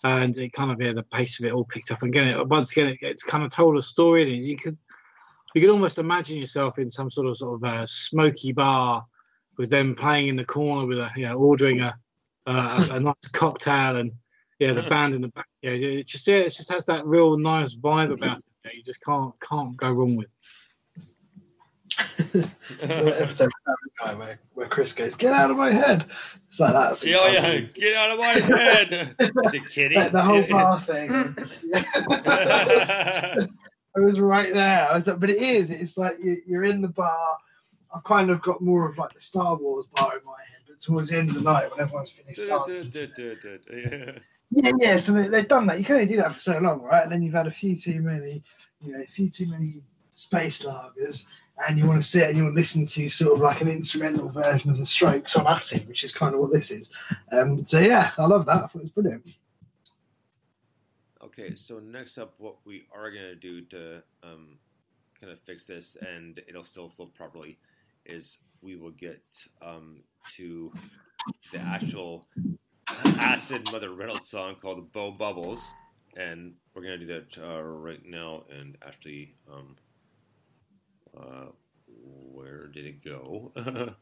and it kind of yeah, the pace of it all picked up. And again, it, once again, it, it's kind of told a story and you could you could almost imagine yourself in some sort of sort of uh, smoky bar with them playing in the corner with a you know ordering a uh, a, a nice cocktail and yeah the band in the back yeah it just yeah it just has that real nice vibe about it that you just can't can't go wrong with
That episode of Family Guy where, where Chris goes, "Get out of my head!" It's like that.
Yeah, yeah, get out of my head. Is it Kitty?
the, the whole bar thing. I'm just- yeah. I was right there. I was like, but it is. It's like you're in the bar. I've kind of got more of like the Star Wars bar in my head, but towards the end of the night when everyone's finished dancing.
Yeah.
Yeah, yeah. So they, they've done that. You can only do that for so long, right? And then you've had a few too many, you know, a few too many space lagers, and you want to sit and you want to listen to sort of like an instrumental version of the Strokes on acid, which is kind of what this is. Um, so yeah, I love that. I thought it was brilliant.
Okay, so next up, what we are gonna do to um, kind of fix this, and it'll still flow properly, is we will get um, to the actual acid Mother Reynolds song called "Bow Bubbles," and we're gonna do that uh, right now. And actually, um, uh, where did it go? [LAUGHS]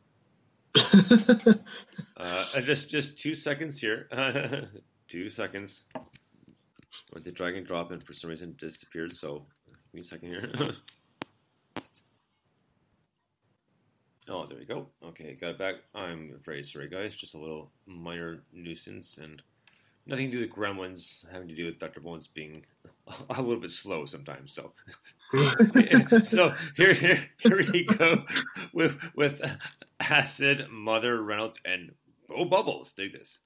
uh, just just two seconds here. [LAUGHS] two seconds. Went to drag and drop, and for some reason disappeared. So give me a second here. [LAUGHS] oh, there we go. Okay, got it back. I'm very sorry, guys. Just a little minor nuisance, and nothing to do with Gremlins. Having to do with Dr. Bones being [LAUGHS] a little bit slow sometimes. So, [LAUGHS] [LAUGHS] so here, here, here we go with with Acid, Mother Reynolds, and Bo Bubbles. Dig this.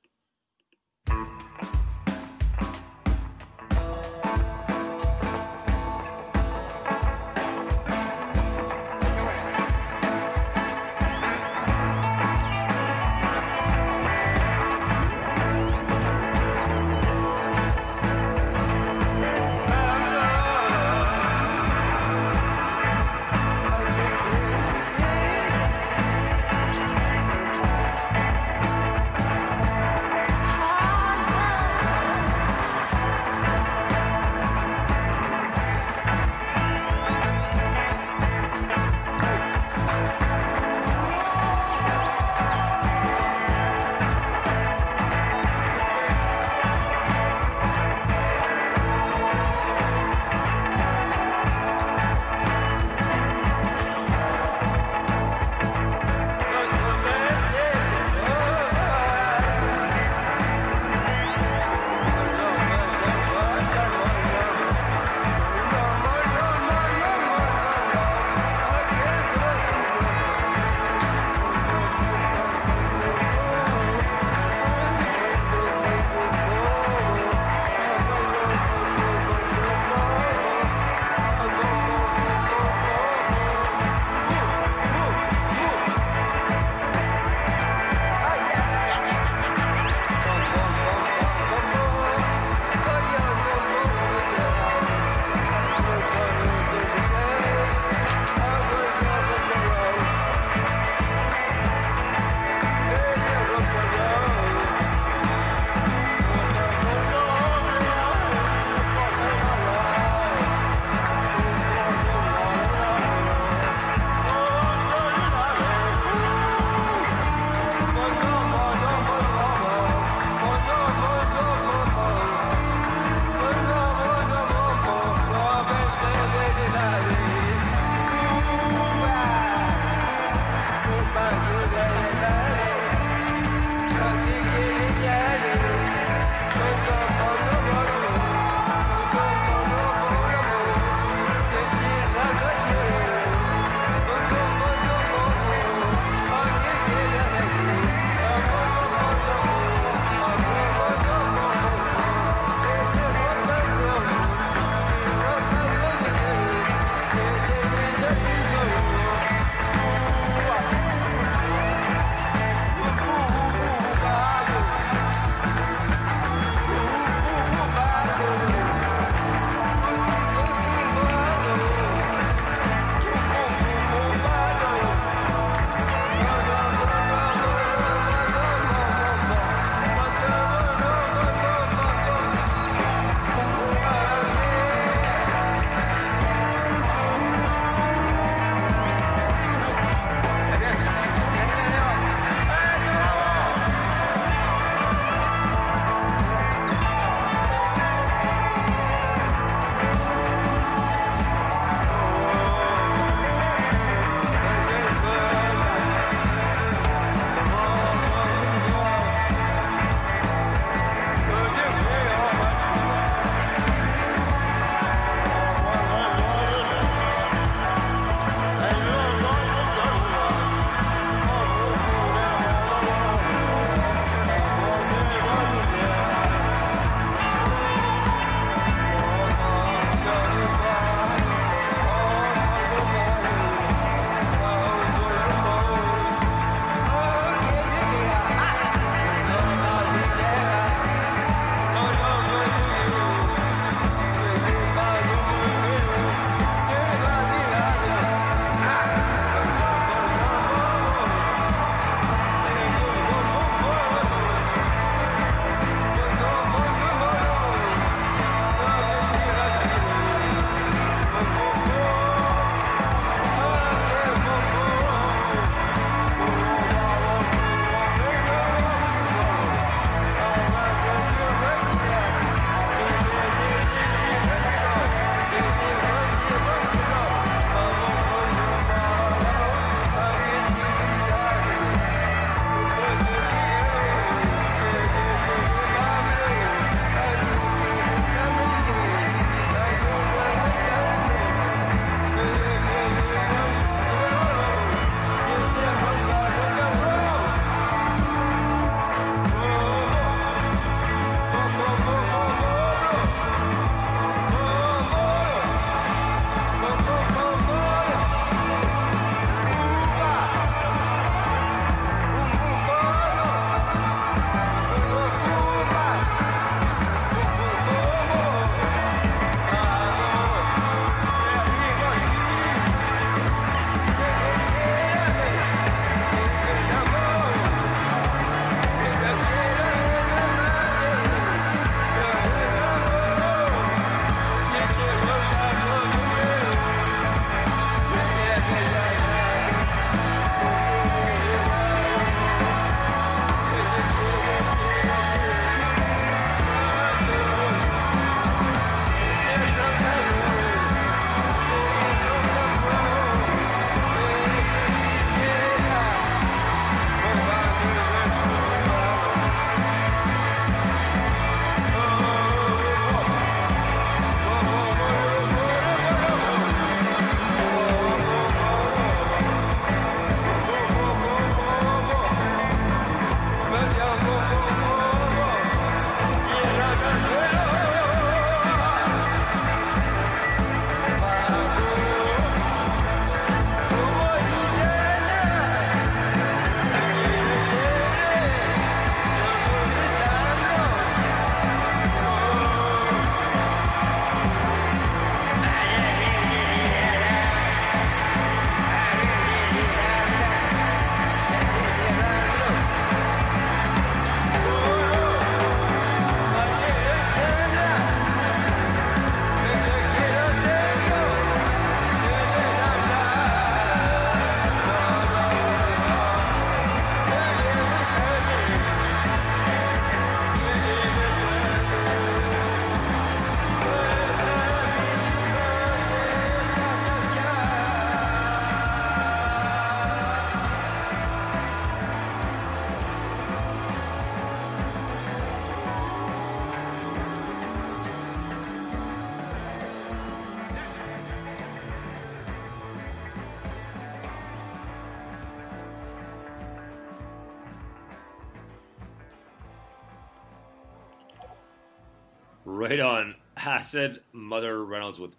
On. Acid Mother Reynolds with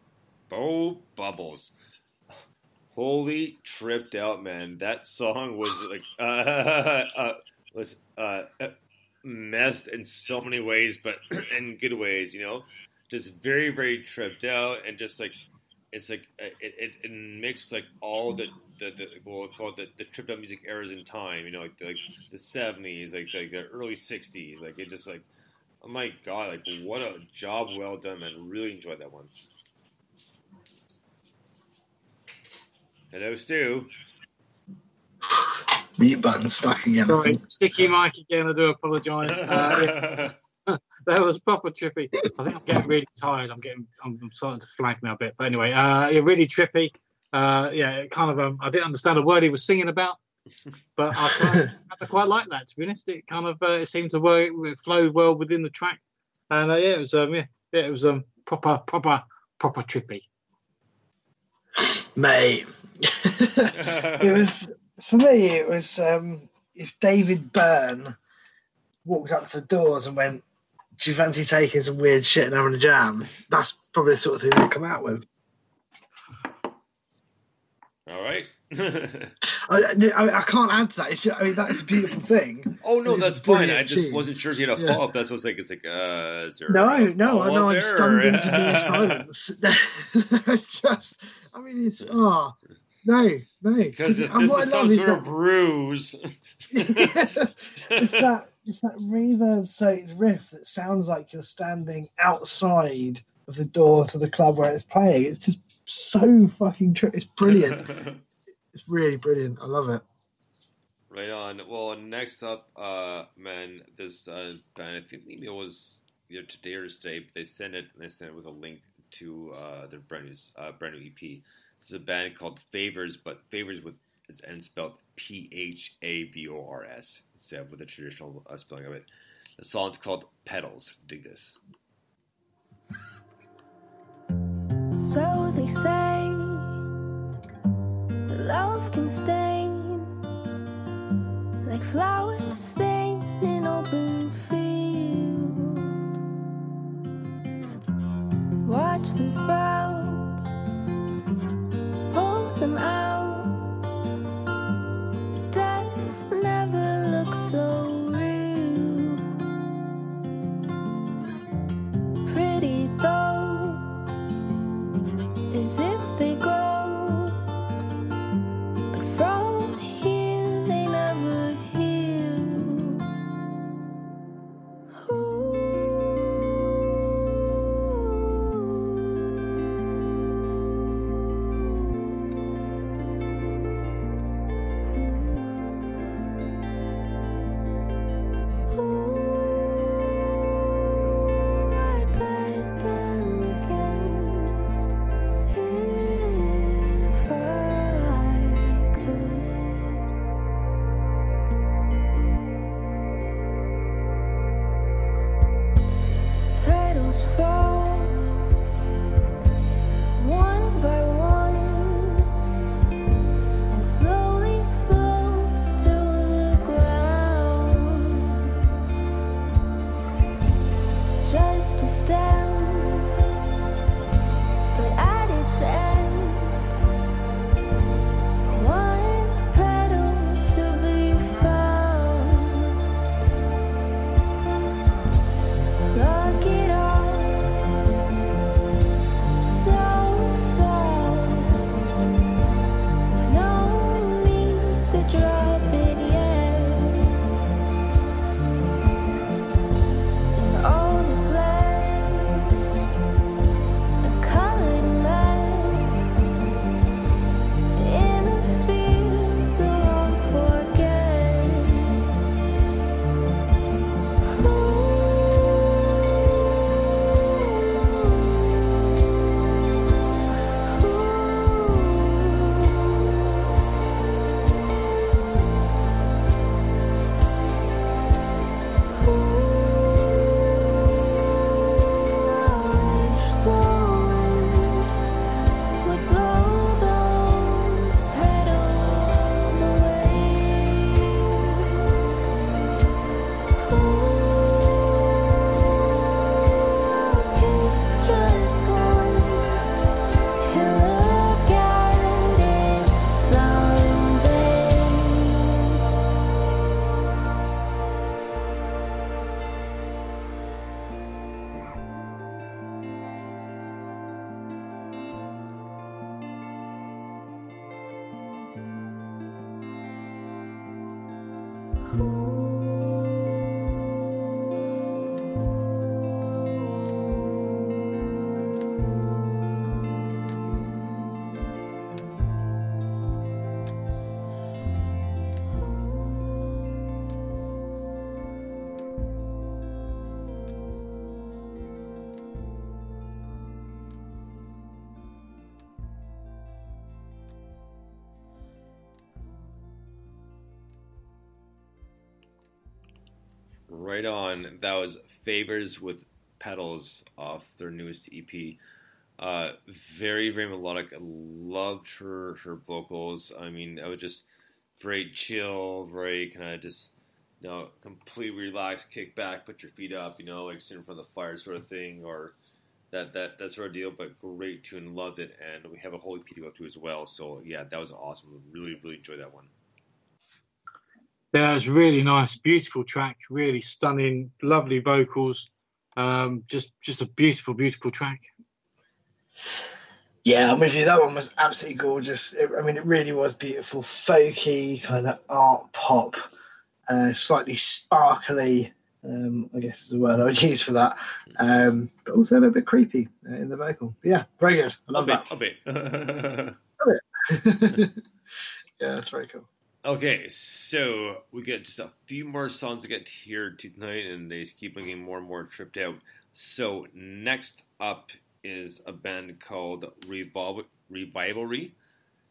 Bo Bubbles. Holy tripped out, man. That song was like [LAUGHS] uh, uh, was uh, messed in so many ways, but [CLEARS THROAT] in good ways, you know. Just very, very tripped out, and just like it's like uh, it, it, it mixed like all the the, the we'll call it the, the tripped out music eras in time, you know, like the, like the seventies, like, like the early sixties, like it just like oh my god, like what a job well done, man. Really enjoyed that one. Hello, Stu.
Mute button stuck again.
Sorry, sticky mic again. I do apologise. Uh, [LAUGHS] that was proper trippy. I think I'm getting really tired. I'm getting, I'm, I'm starting to flag now a bit. But anyway, uh, yeah, really trippy. Uh, yeah, kind of, um, I didn't understand a word he was singing about, but I quite, I quite like that. To be honest, it kind of, uh, it seemed to work, it flowed well within the track, and uh, yeah, it was, um, yeah, yeah, it was um, proper, proper, proper trippy.
Mate, [LAUGHS] it was for me. It was um, if David Byrne walked up to the doors and went, "Do you fancy taking some weird shit and having a jam?" That's probably the sort of thing they come out with.
All right. [LAUGHS]
I, I, I can't add to that. It's just, I mean, that's a beautiful thing.
oh no, that's fine. I just
tune.
wasn't sure if you had a
Yeah.
follow up. That's what's like. It's like, uh, is there
No, no, no, I'm
there,
stunned into being silence. [LAUGHS] [LAUGHS] it's just, I mean, it's, oh, no, no.
Because if this
what
is
I
some
is
sort
that-
of ruse. [LAUGHS]
it's that it's that reverb soaked riff that sounds like you're standing outside of the door to the club where it's playing. It's just so fucking true. It's brilliant. It's really brilliant. I love it.
Right on. Well, next up, uh, man, this uh, band, I think maybe it was either today or today, but they sent it, and they sent it with a link to uh, their brand new, uh, brand new EP. This is a band called Phavors, but Phavors with it's spelled P H A V O R S instead of with the traditional uh, spelling of it. The song's called Petals. Dig this.
Love can stain like flowers stained in open field. Watch them sprout,
Right on. That was Phavors with Petals off their newest EP. Uh, very, very melodic. I loved her her vocals. I mean, I was just very chill, very kind of just, you know, completely relaxed, kick back, put your feet up, you know, like sit in front of the fire sort of thing, or that that that sort of deal. But great tune, loved it, and we have a whole EP to go through as well. So yeah, that was awesome. Really, really enjoyed that one.
Yeah, it was really nice, beautiful track, really stunning, lovely vocals. Um, just just a beautiful, beautiful track.
Yeah, I'm with you. That one was absolutely gorgeous. It, I mean, it really was beautiful, folky, kind of art pop, uh, slightly sparkly. Um, I guess is the word I would [LAUGHS] use for that. Um, but also a little bit creepy uh, in the vocal. But yeah, very good. I love
bit,
that.
a bit.
yeah, that's very cool.
Okay, so we get just a few more songs to get here tonight, and they keep getting more and more tripped out. So next up is a band called Revol- Revivalry.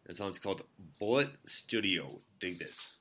The song's called Bullet Studio. Dig this.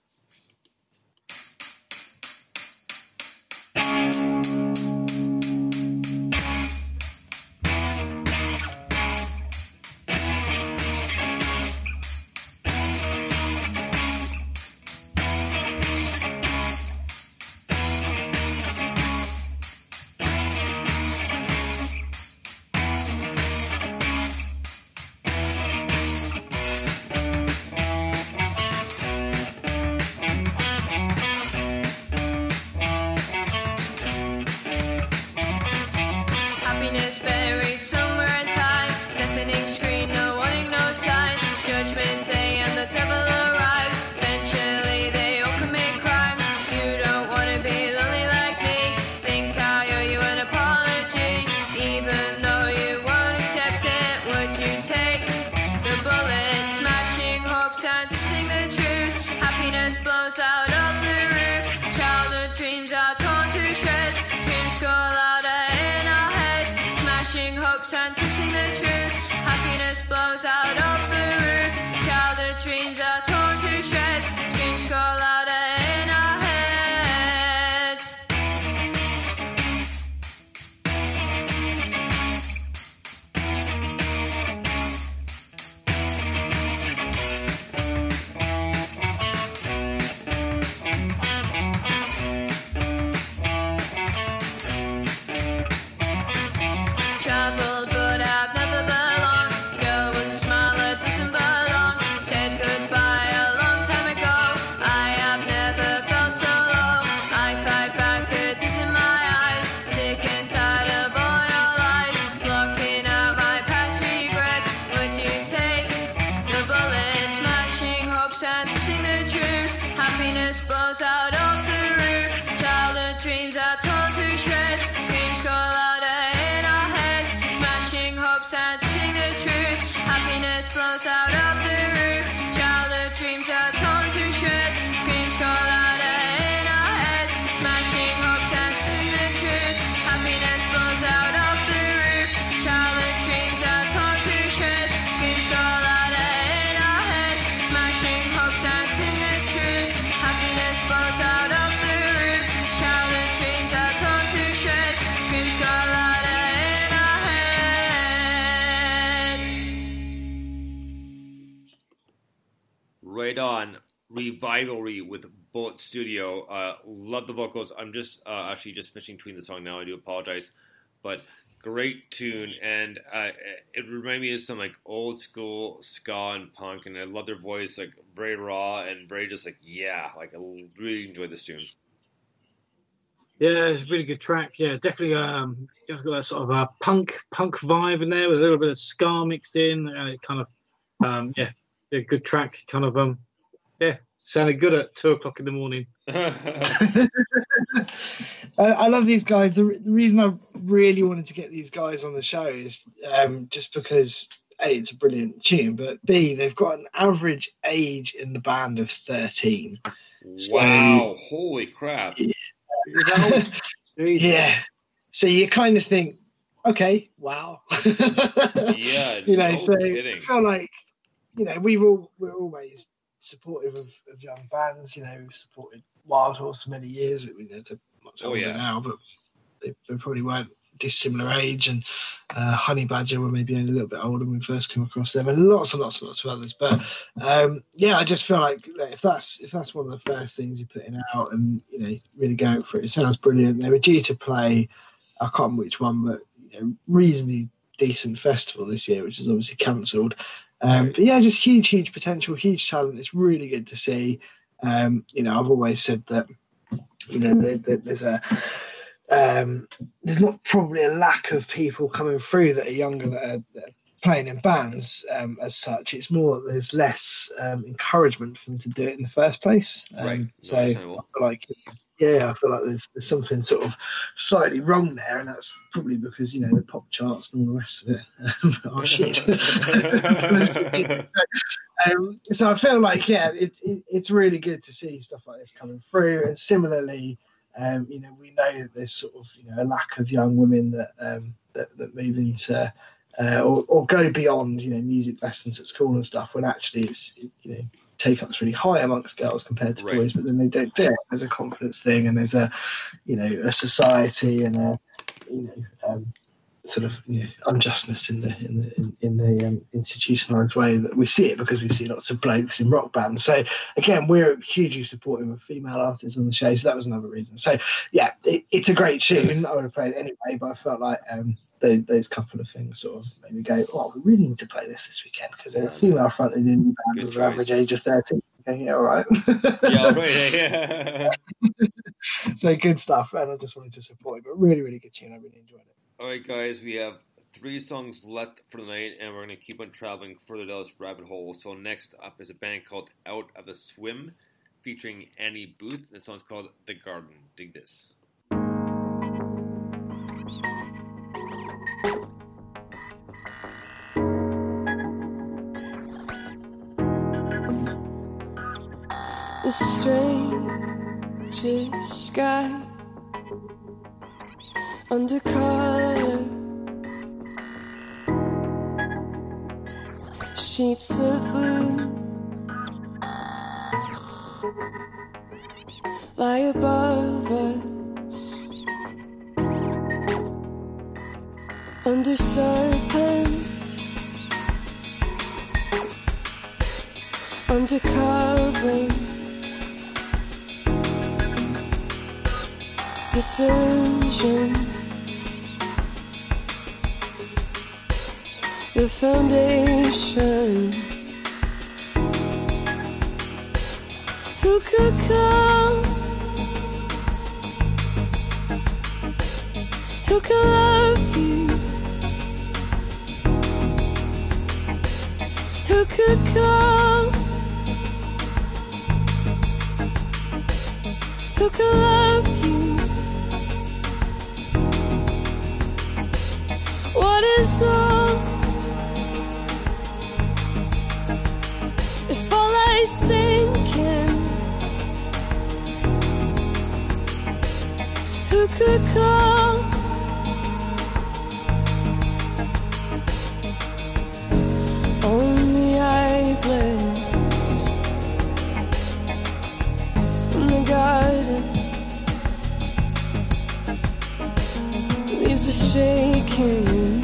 The
vocals. I'm just uh, actually just finishing between the song now. I do apologize, but great tune, and uh, it reminded me of some like old school ska and punk, and I love their voice, like very raw and very just like yeah, like I really enjoyed this tune.
Yeah, it's a really good track. Yeah, definitely. Um, got that sort of a punk punk vibe in there with a little bit of ska mixed in. Uh, it kind of, um, yeah, a good track. Kind of, um, yeah, Sounded good at two o'clock in the morning.
I, [LAUGHS] I love these guys. The, re- the reason I really wanted to get these guys on the show is um, just because a it's a brilliant tune, but b they've got an average age in the band of thirteen.
wow! Holy crap! [LAUGHS]
yeah. So you kind of think, okay, wow. [LAUGHS]
Yeah,
you know,
no
so
kidding.
I feel like, you know, we've all we're always supportive of, of young bands. You know, we've supported Wild Horse for many years. You know, they're much
Oh,
older
yeah.
now, but they, they probably weren't dissimilar age. And uh, Honey Badger were maybe only a little bit older when we first came across them, and lots and lots and lots of others. But um, yeah, I just feel like if that's if that's one of the first things you're putting out, and you know, really going for it, it sounds brilliant. They were due to play, I can't remember which one, but you know, reasonably decent festival this year, which is obviously cancelled. Um, but yeah, just huge, huge potential, huge talent. It's really good to see. Um, you know, I've always said that you know there, there, there's a um, there's not probably a lack of people coming through that are younger that are, that are playing in bands um, as such. It's more that there's less um, encouragement for them to do it in the first place. Um,
Right.
So I feel like yeah, I feel like there's there's something sort of slightly wrong there, and that's probably because you know the pop charts and all the rest of it [LAUGHS] um, are shit. [LAUGHS] [LAUGHS] um, so I feel like yeah, it, it, it's really good to see stuff like this coming through, and similarly, um, you know, we know that there's sort of you know a lack of young women that um, that, that move into uh, or, or go beyond you know music lessons at school and stuff when actually it's you know take up's really high amongst girls compared to
Right.
boys, but then they don't do it. There's a confidence thing, and there's a you know a society and a you know um, sort of you know, unjustness in the in the in, in the um, institutionalized way that we see it because we see lots of blokes in rock bands. So again, we're hugely supportive of female artists on the show, so that was another reason. So yeah, it, it's a great tune. I would have played it anyway, but I felt like um, those, those couple of things sort of made me go, "Oh, we really need to play this this weekend" because they're a female fronted indie band with an average age of thirteen. Okay, yeah, all right.
yeah, [LAUGHS] right. Yeah.
so good stuff, and I just wanted to support it. But really, really good tune. I really enjoyed it.
All right, guys, we have three songs left for the night, and we're going to keep on traveling further down this rabbit hole. So next up is a band called Out of the Swim, featuring Annie Booth. The song's called The Garden. Dig this.
The strangest sky. Undercolor sheets of blue. Lie above us. Under serpent. Under covering disillusion the foundation. Who could come? Who can love you? Who could come? Who can love you sinking who could call? Only I bless in the garden. Leaves are shaking.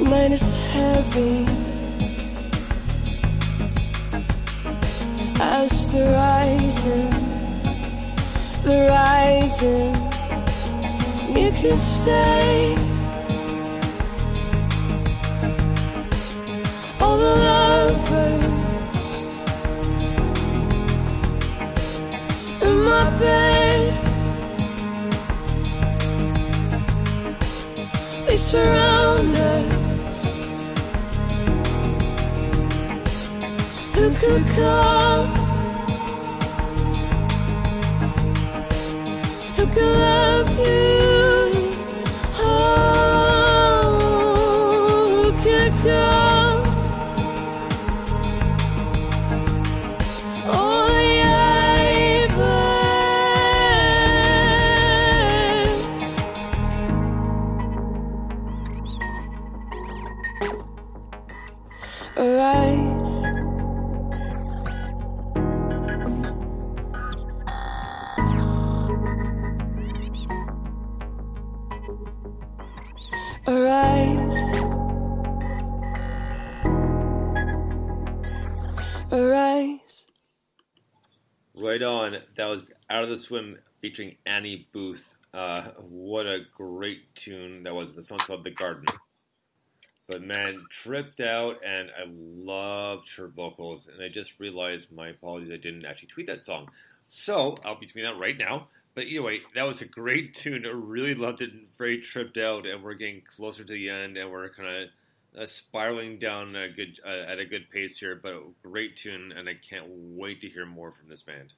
Mine is heavy the rising the rising. You can stay. All the lovers in my bed. They surround us.
Who could call.
Love you? The Swim featuring Annie Booth. Uh, what a great tune that was. The song's called The Garden. But man, tripped out, and I loved her vocals. And I just realized my apologies, I didn't actually tweet that song. So I'll be tweeting that right now. But anyway, that was a great tune. I really loved it. Very tripped out, and we're getting closer to the end, and we're kind of uh, spiraling down a good uh, at a good pace here. But great tune, and I can't wait to hear more from this band.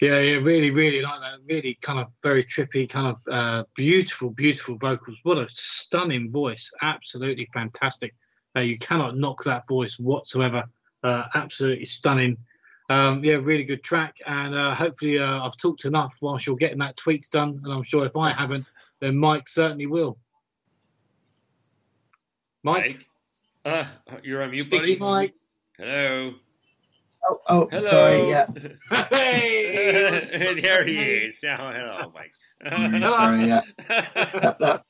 Yeah, yeah, really, really like that. Really kind of very trippy, kind of uh, beautiful, beautiful vocals. What a stunning voice. Absolutely fantastic. Uh, you cannot knock that voice whatsoever. Uh, absolutely stunning. Um, yeah, really good track. And uh, hopefully, uh, I've talked enough whilst you're getting that tweets done. And I'm sure if I [LAUGHS] haven't, then Mike certainly will. Mike?
Uh, you're on mute,
Sticky
buddy.
Mike.
Hello.
Oh, oh
Hello.
sorry. Yeah.
and there he is. [LAUGHS] Oh, hello, Mike.
sorry. Yeah. That- that-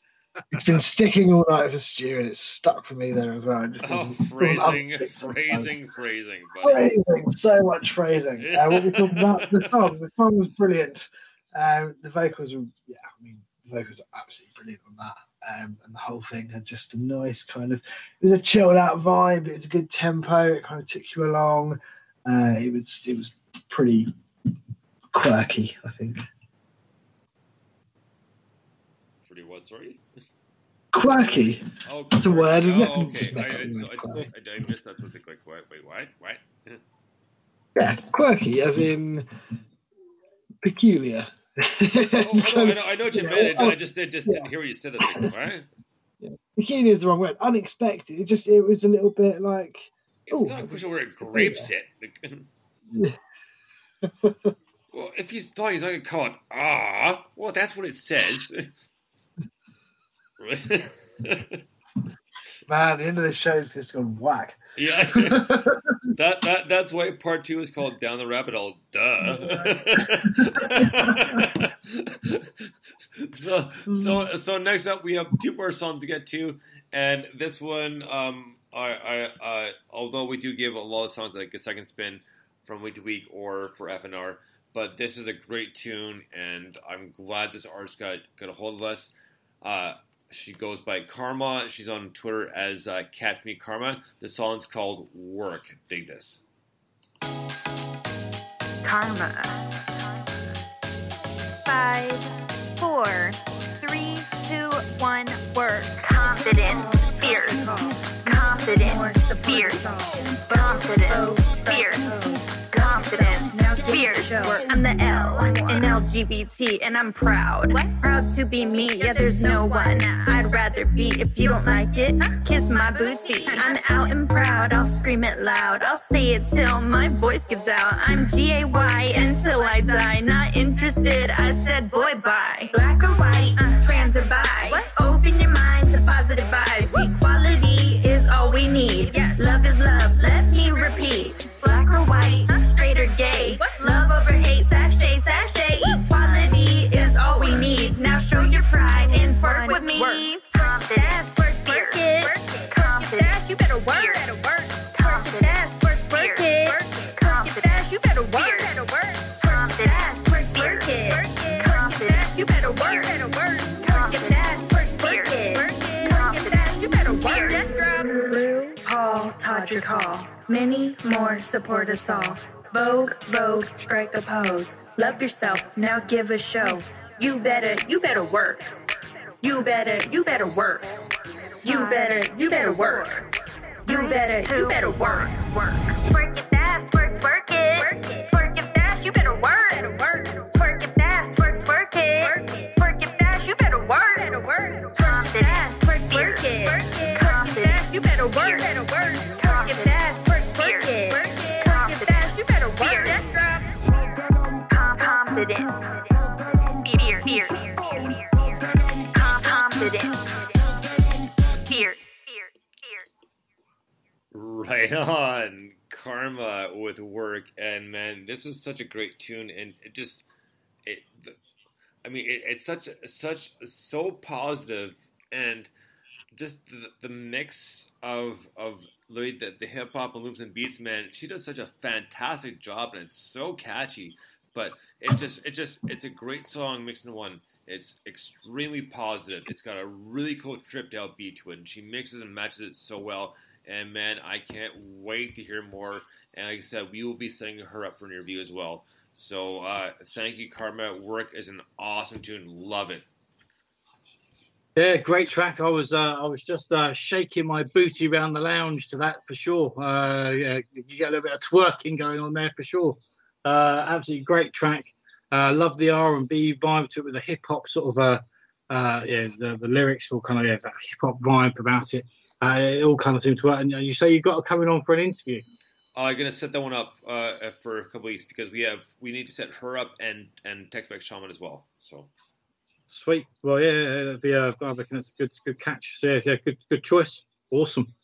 it's been sticking all night for Stu, and it's stuck for me there as well. It just
Oh,
doesn't- doesn't
phrasing, phrasing, phrasing, buddy.
Phrasing, so much phrasing. Uh, what we talking about? The [LAUGHS] song. The song was brilliant. Um, the vocals were, yeah, I mean, the vocals are absolutely brilliant on that. Um, and the whole thing had just a nice kind of, it was a chilled out vibe. It was a good tempo. It kind of took you along. Uh, it was, it was pretty quirky, I think.
Pretty what, sorry?
Quirky.
Oh,
That's a word, isn't it?
Oh,
Just
okay. I, I, so I. I, I missed that so quick. Wait, wait, what? What?
Yeah, quirky, as in peculiar.
Oh, oh, no, I know, I know what you [LAUGHS]
Yeah,
meant. I,
oh,
I just, did, just didn't hear what you said. That, right? [LAUGHS]
Peculiar is the wrong word. Unexpected. It just it was a little bit like.
It's
ooh,
not a question where it grapes hit. [LAUGHS] well, if he's thought he's not gonna call it ah, well, that's what it says. [LAUGHS]
Man, the end of the show is just gone whack.
yeah, [LAUGHS] that that that's why part two is called Down the Rabbit Hole. Duh. so so so next up we have two more songs to get to, and this one, um, I I although we do give a lot of songs like a second spin from week to week or for FNR, but this is a great tune, and I'm glad this artist got got a hold of us. Uh, she goes by Karma. She's on Twitter as uh, Catch Me Karma. The song's called Work. Dig this.
Karma. Five, four, three, two, one, work. Confident, fierce. Confident, fierce. Confident, fierce. Confident, fierce. I'm the L in LGBT and I'm proud. Proud to be me, yeah, there's no one I'd rather be if you don't like it. Kiss my booty. I'm out and proud, I'll scream it loud. I'll say it till my voice gives out. I'm G A Y until I die. Not interested, I said boy bye. Black or white, trans or bi. Open your mind to positive vibes. Equality we need. Love is love, let me repeat. Black or white, straight or gay. Love over hate, sashay, sashay. Equality is all we need. Now show your pride and twerk with me. Twerk fast, twerk, twerk it. Twerk it fast, you better work. Twerk it fast, twerk, twerk it. Twerk it fast, you better work. Paul, Todrick Hall. Many more support us all. Vogue, Vogue, strike a pose. Love yourself, now give a show. You better, you better work. You better, you better work. You better, you better work. You better, you better work. Work. Work it. Twerk it Work it, work it fast, you better work. Twerk it fast, twerk, twerk it. Twerk it fast, you better work. Twerk it fast, twerk, twerk it. Twerk it fast, you better work.
Right on, Karma with work, and man, this is such a great tune, and it just, it, I mean, it, it's such such so positive, and just the, the mix of of the, the hip hop and loops and beats, man, she does such a fantastic job, and it's so catchy. But it just it just it's a great song mixed in one. It's extremely positive. It's got a really cool trip down beat to it, and she mixes and matches it so well. And man, I can't wait to hear more. And like I said, we will be setting her up for an interview as well. So uh, thank you, Karma. Work is an awesome tune. Love it.
Yeah, great track. I was uh, I was just uh, shaking my booty around the lounge to that for sure. Uh, yeah, you get a little bit of twerking going on there for sure. Uh, absolutely great track. Uh, love the R and B vibe to it with the hip hop sort of uh, uh, yeah the, the lyrics all kind of yeah that hip hop vibe about it. Uh, it all kind of seemed to work. And you say you've got coming on for an interview.
I'm gonna set that one up uh, for a couple weeks because we have we need to set her up and and Tex Mex Shaman as well. So
Sweet. Well, yeah, yeah, that'd be, uh, I reckon that's a good, good catch. So, yeah, yeah, good, good choice. Awesome.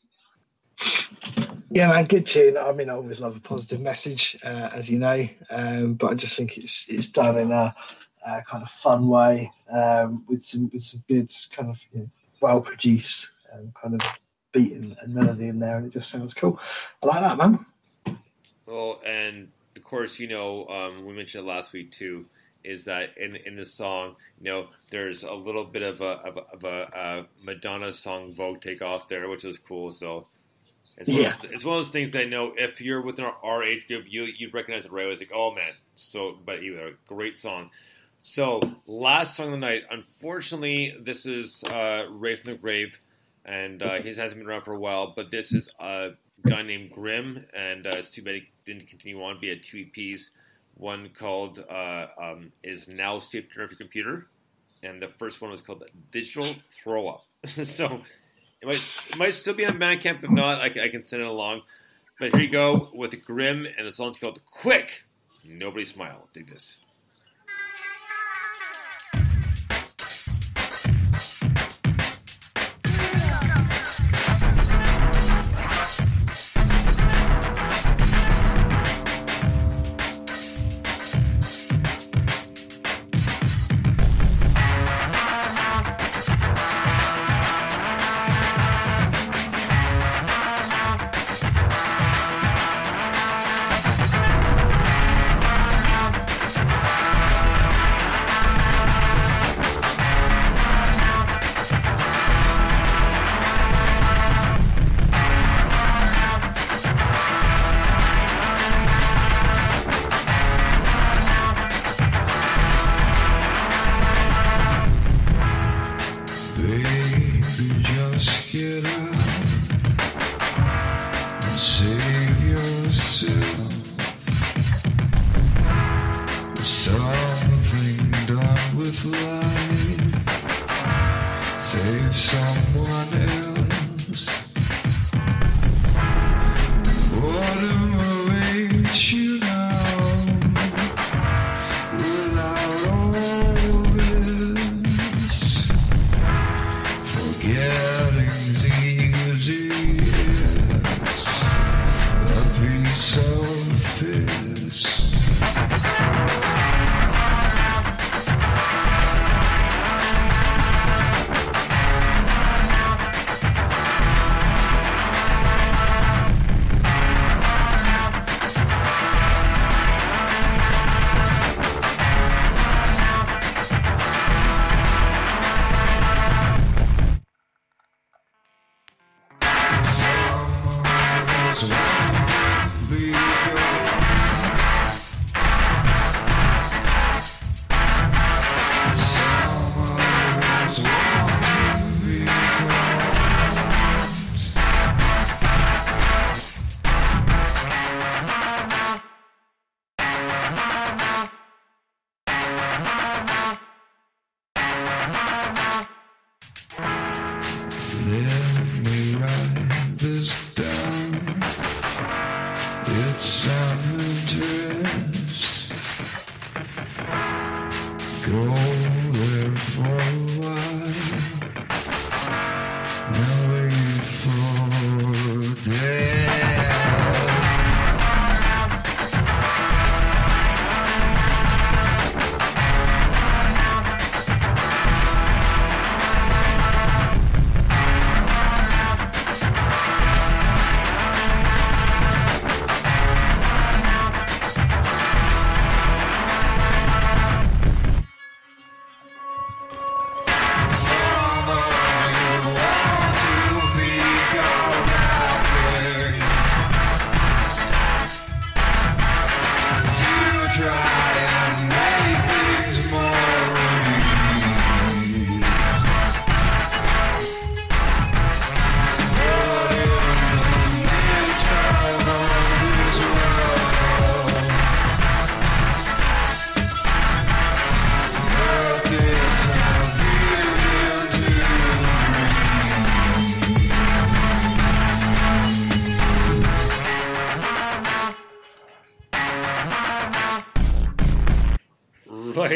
Yeah, man, good tune. I mean, I always love a positive message, uh, as you know, um, but I just think it's it's done in a, a kind of fun way um, with some with some good kind of you know, well produced um, kind of beat and, and melody in there, and it just sounds cool. I like that, man.
Well, and of course, you know, um, we mentioned it last week too. Is that in in the song, you know, there's a little bit of a of a, of a uh, Madonna song Vogue takeoff there, which was cool. So it's one,
Yeah.
of those, it's one of those things that I know if you're within our, our age group, you you'd recognize it right away. It's like, oh man, so but either a great song. So last song of the night, unfortunately, this is uh, Ray from the Grave, and uh, he hasn't been around for a while. But this is a guy named Grim, and uh, it's too bad he didn't continue on. Be had two EPs, one called uh, um, "Is Now Safe to Your Computer," and the first one was called "Digital Throw Up." [LAUGHS] so it might it might still be on Bandcamp. If not, I can, I can send it along. But here you go with Grim, and the song's called "Quick." Nobody smile. Dig this.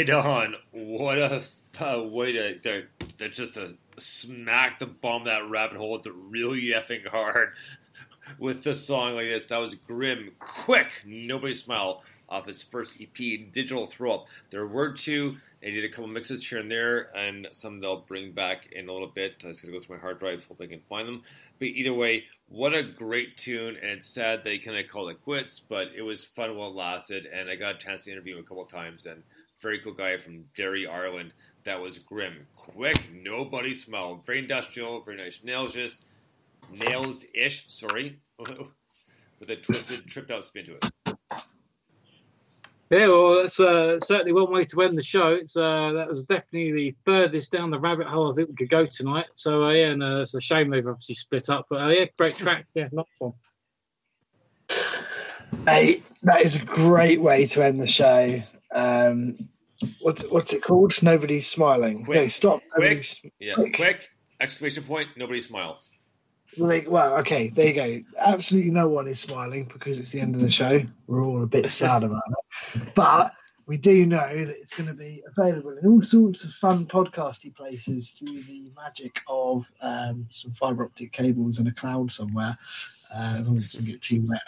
Right on. What a uh, way to, to, to just to smack the bomb that rabbit hole with the really effing hard [LAUGHS] with the song like this. That was grim, quick. Nobody smile off his first EP, Digital Throw Up. There were two. They did a couple mixes here and there, and some they'll bring back in a little bit. I just gotta go through my hard drive, hope I can find them. But either way, what a great tune, and it's sad they kind of called it quits, but it was fun while it lasted, and I got a chance to interview him a couple times, and very cool guy from Derry, Ireland. That was grim, quick, nobody smelled, very industrial, very nice nails, just nails ish. Sorry, [LAUGHS] with a twisted, tripped out spin to it.
Yeah, well, that's uh, certainly one way to end the show. It's uh, that was definitely the furthest down the rabbit hole I think we could go tonight. So uh, yeah, and uh, it's a shame they've obviously split up. But uh, yeah, great tracks. Yeah, nice one.
Hey, that is a great way to end the show. Um, what's what's it called? Nobody's smiling.
Quick,
no, stop.
quick, yeah,
quick.
quick! Exclamation point! Nobody smile.
Like, well, okay, there you go. Absolutely no one is smiling because it's the end of the show. We're all a bit [LAUGHS] sad about it. But we do know that it's going to be available in all sorts of fun podcasty places through the magic of um, some fiber optic cables and a cloud somewhere, uh, as long as it doesn't get too wet.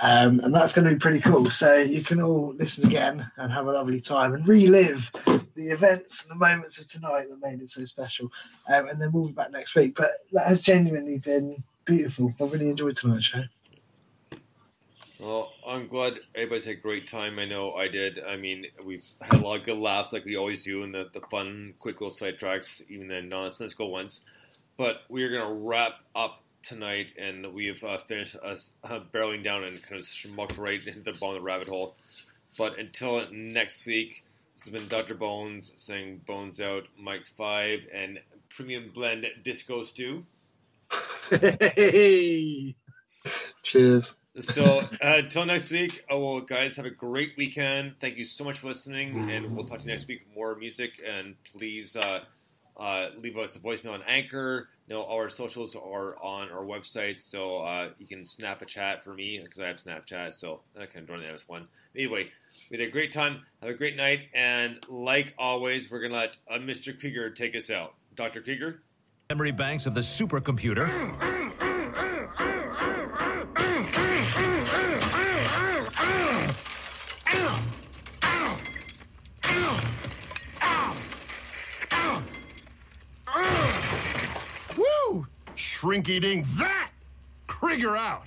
Um, and that's going to be pretty cool. So you can all listen again and have a lovely time and relive the events and the moments of tonight that made it so special. Um, and then we'll be back next week. But that has genuinely been beautiful. I really enjoyed tonight's show.
Well, I'm glad everybody's had a great time. I know I did. I mean, we've had a lot of good laughs like we always do, and the, the fun, quick little side tracks, even the nonsensical ones. But we're going to wrap up tonight, and we've uh, finished us uh, barreling down and kind of schmucked right into the bottom of the rabbit hole. But until next week, this has been Dr. Bones saying Bones Out, Mike 5, and Premium Blend Disco Stew.
Hey.
Cheers.
So uh, until next week, oh, well, guys, have a great weekend. Thank you so much for listening, and we'll talk to you next week. More music, and please uh, uh, leave us a voicemail on Anchor. No, all our socials are on our website, so uh, you can snap a chat for me because I have Snapchat, so I can join the this one. Anyway, we had a great time. Have a great night, and like always, we're gonna let uh, Mr. Krieger take us out. Dr. Krieger.
Memory banks of the supercomputer.
Dink that! Krieger out!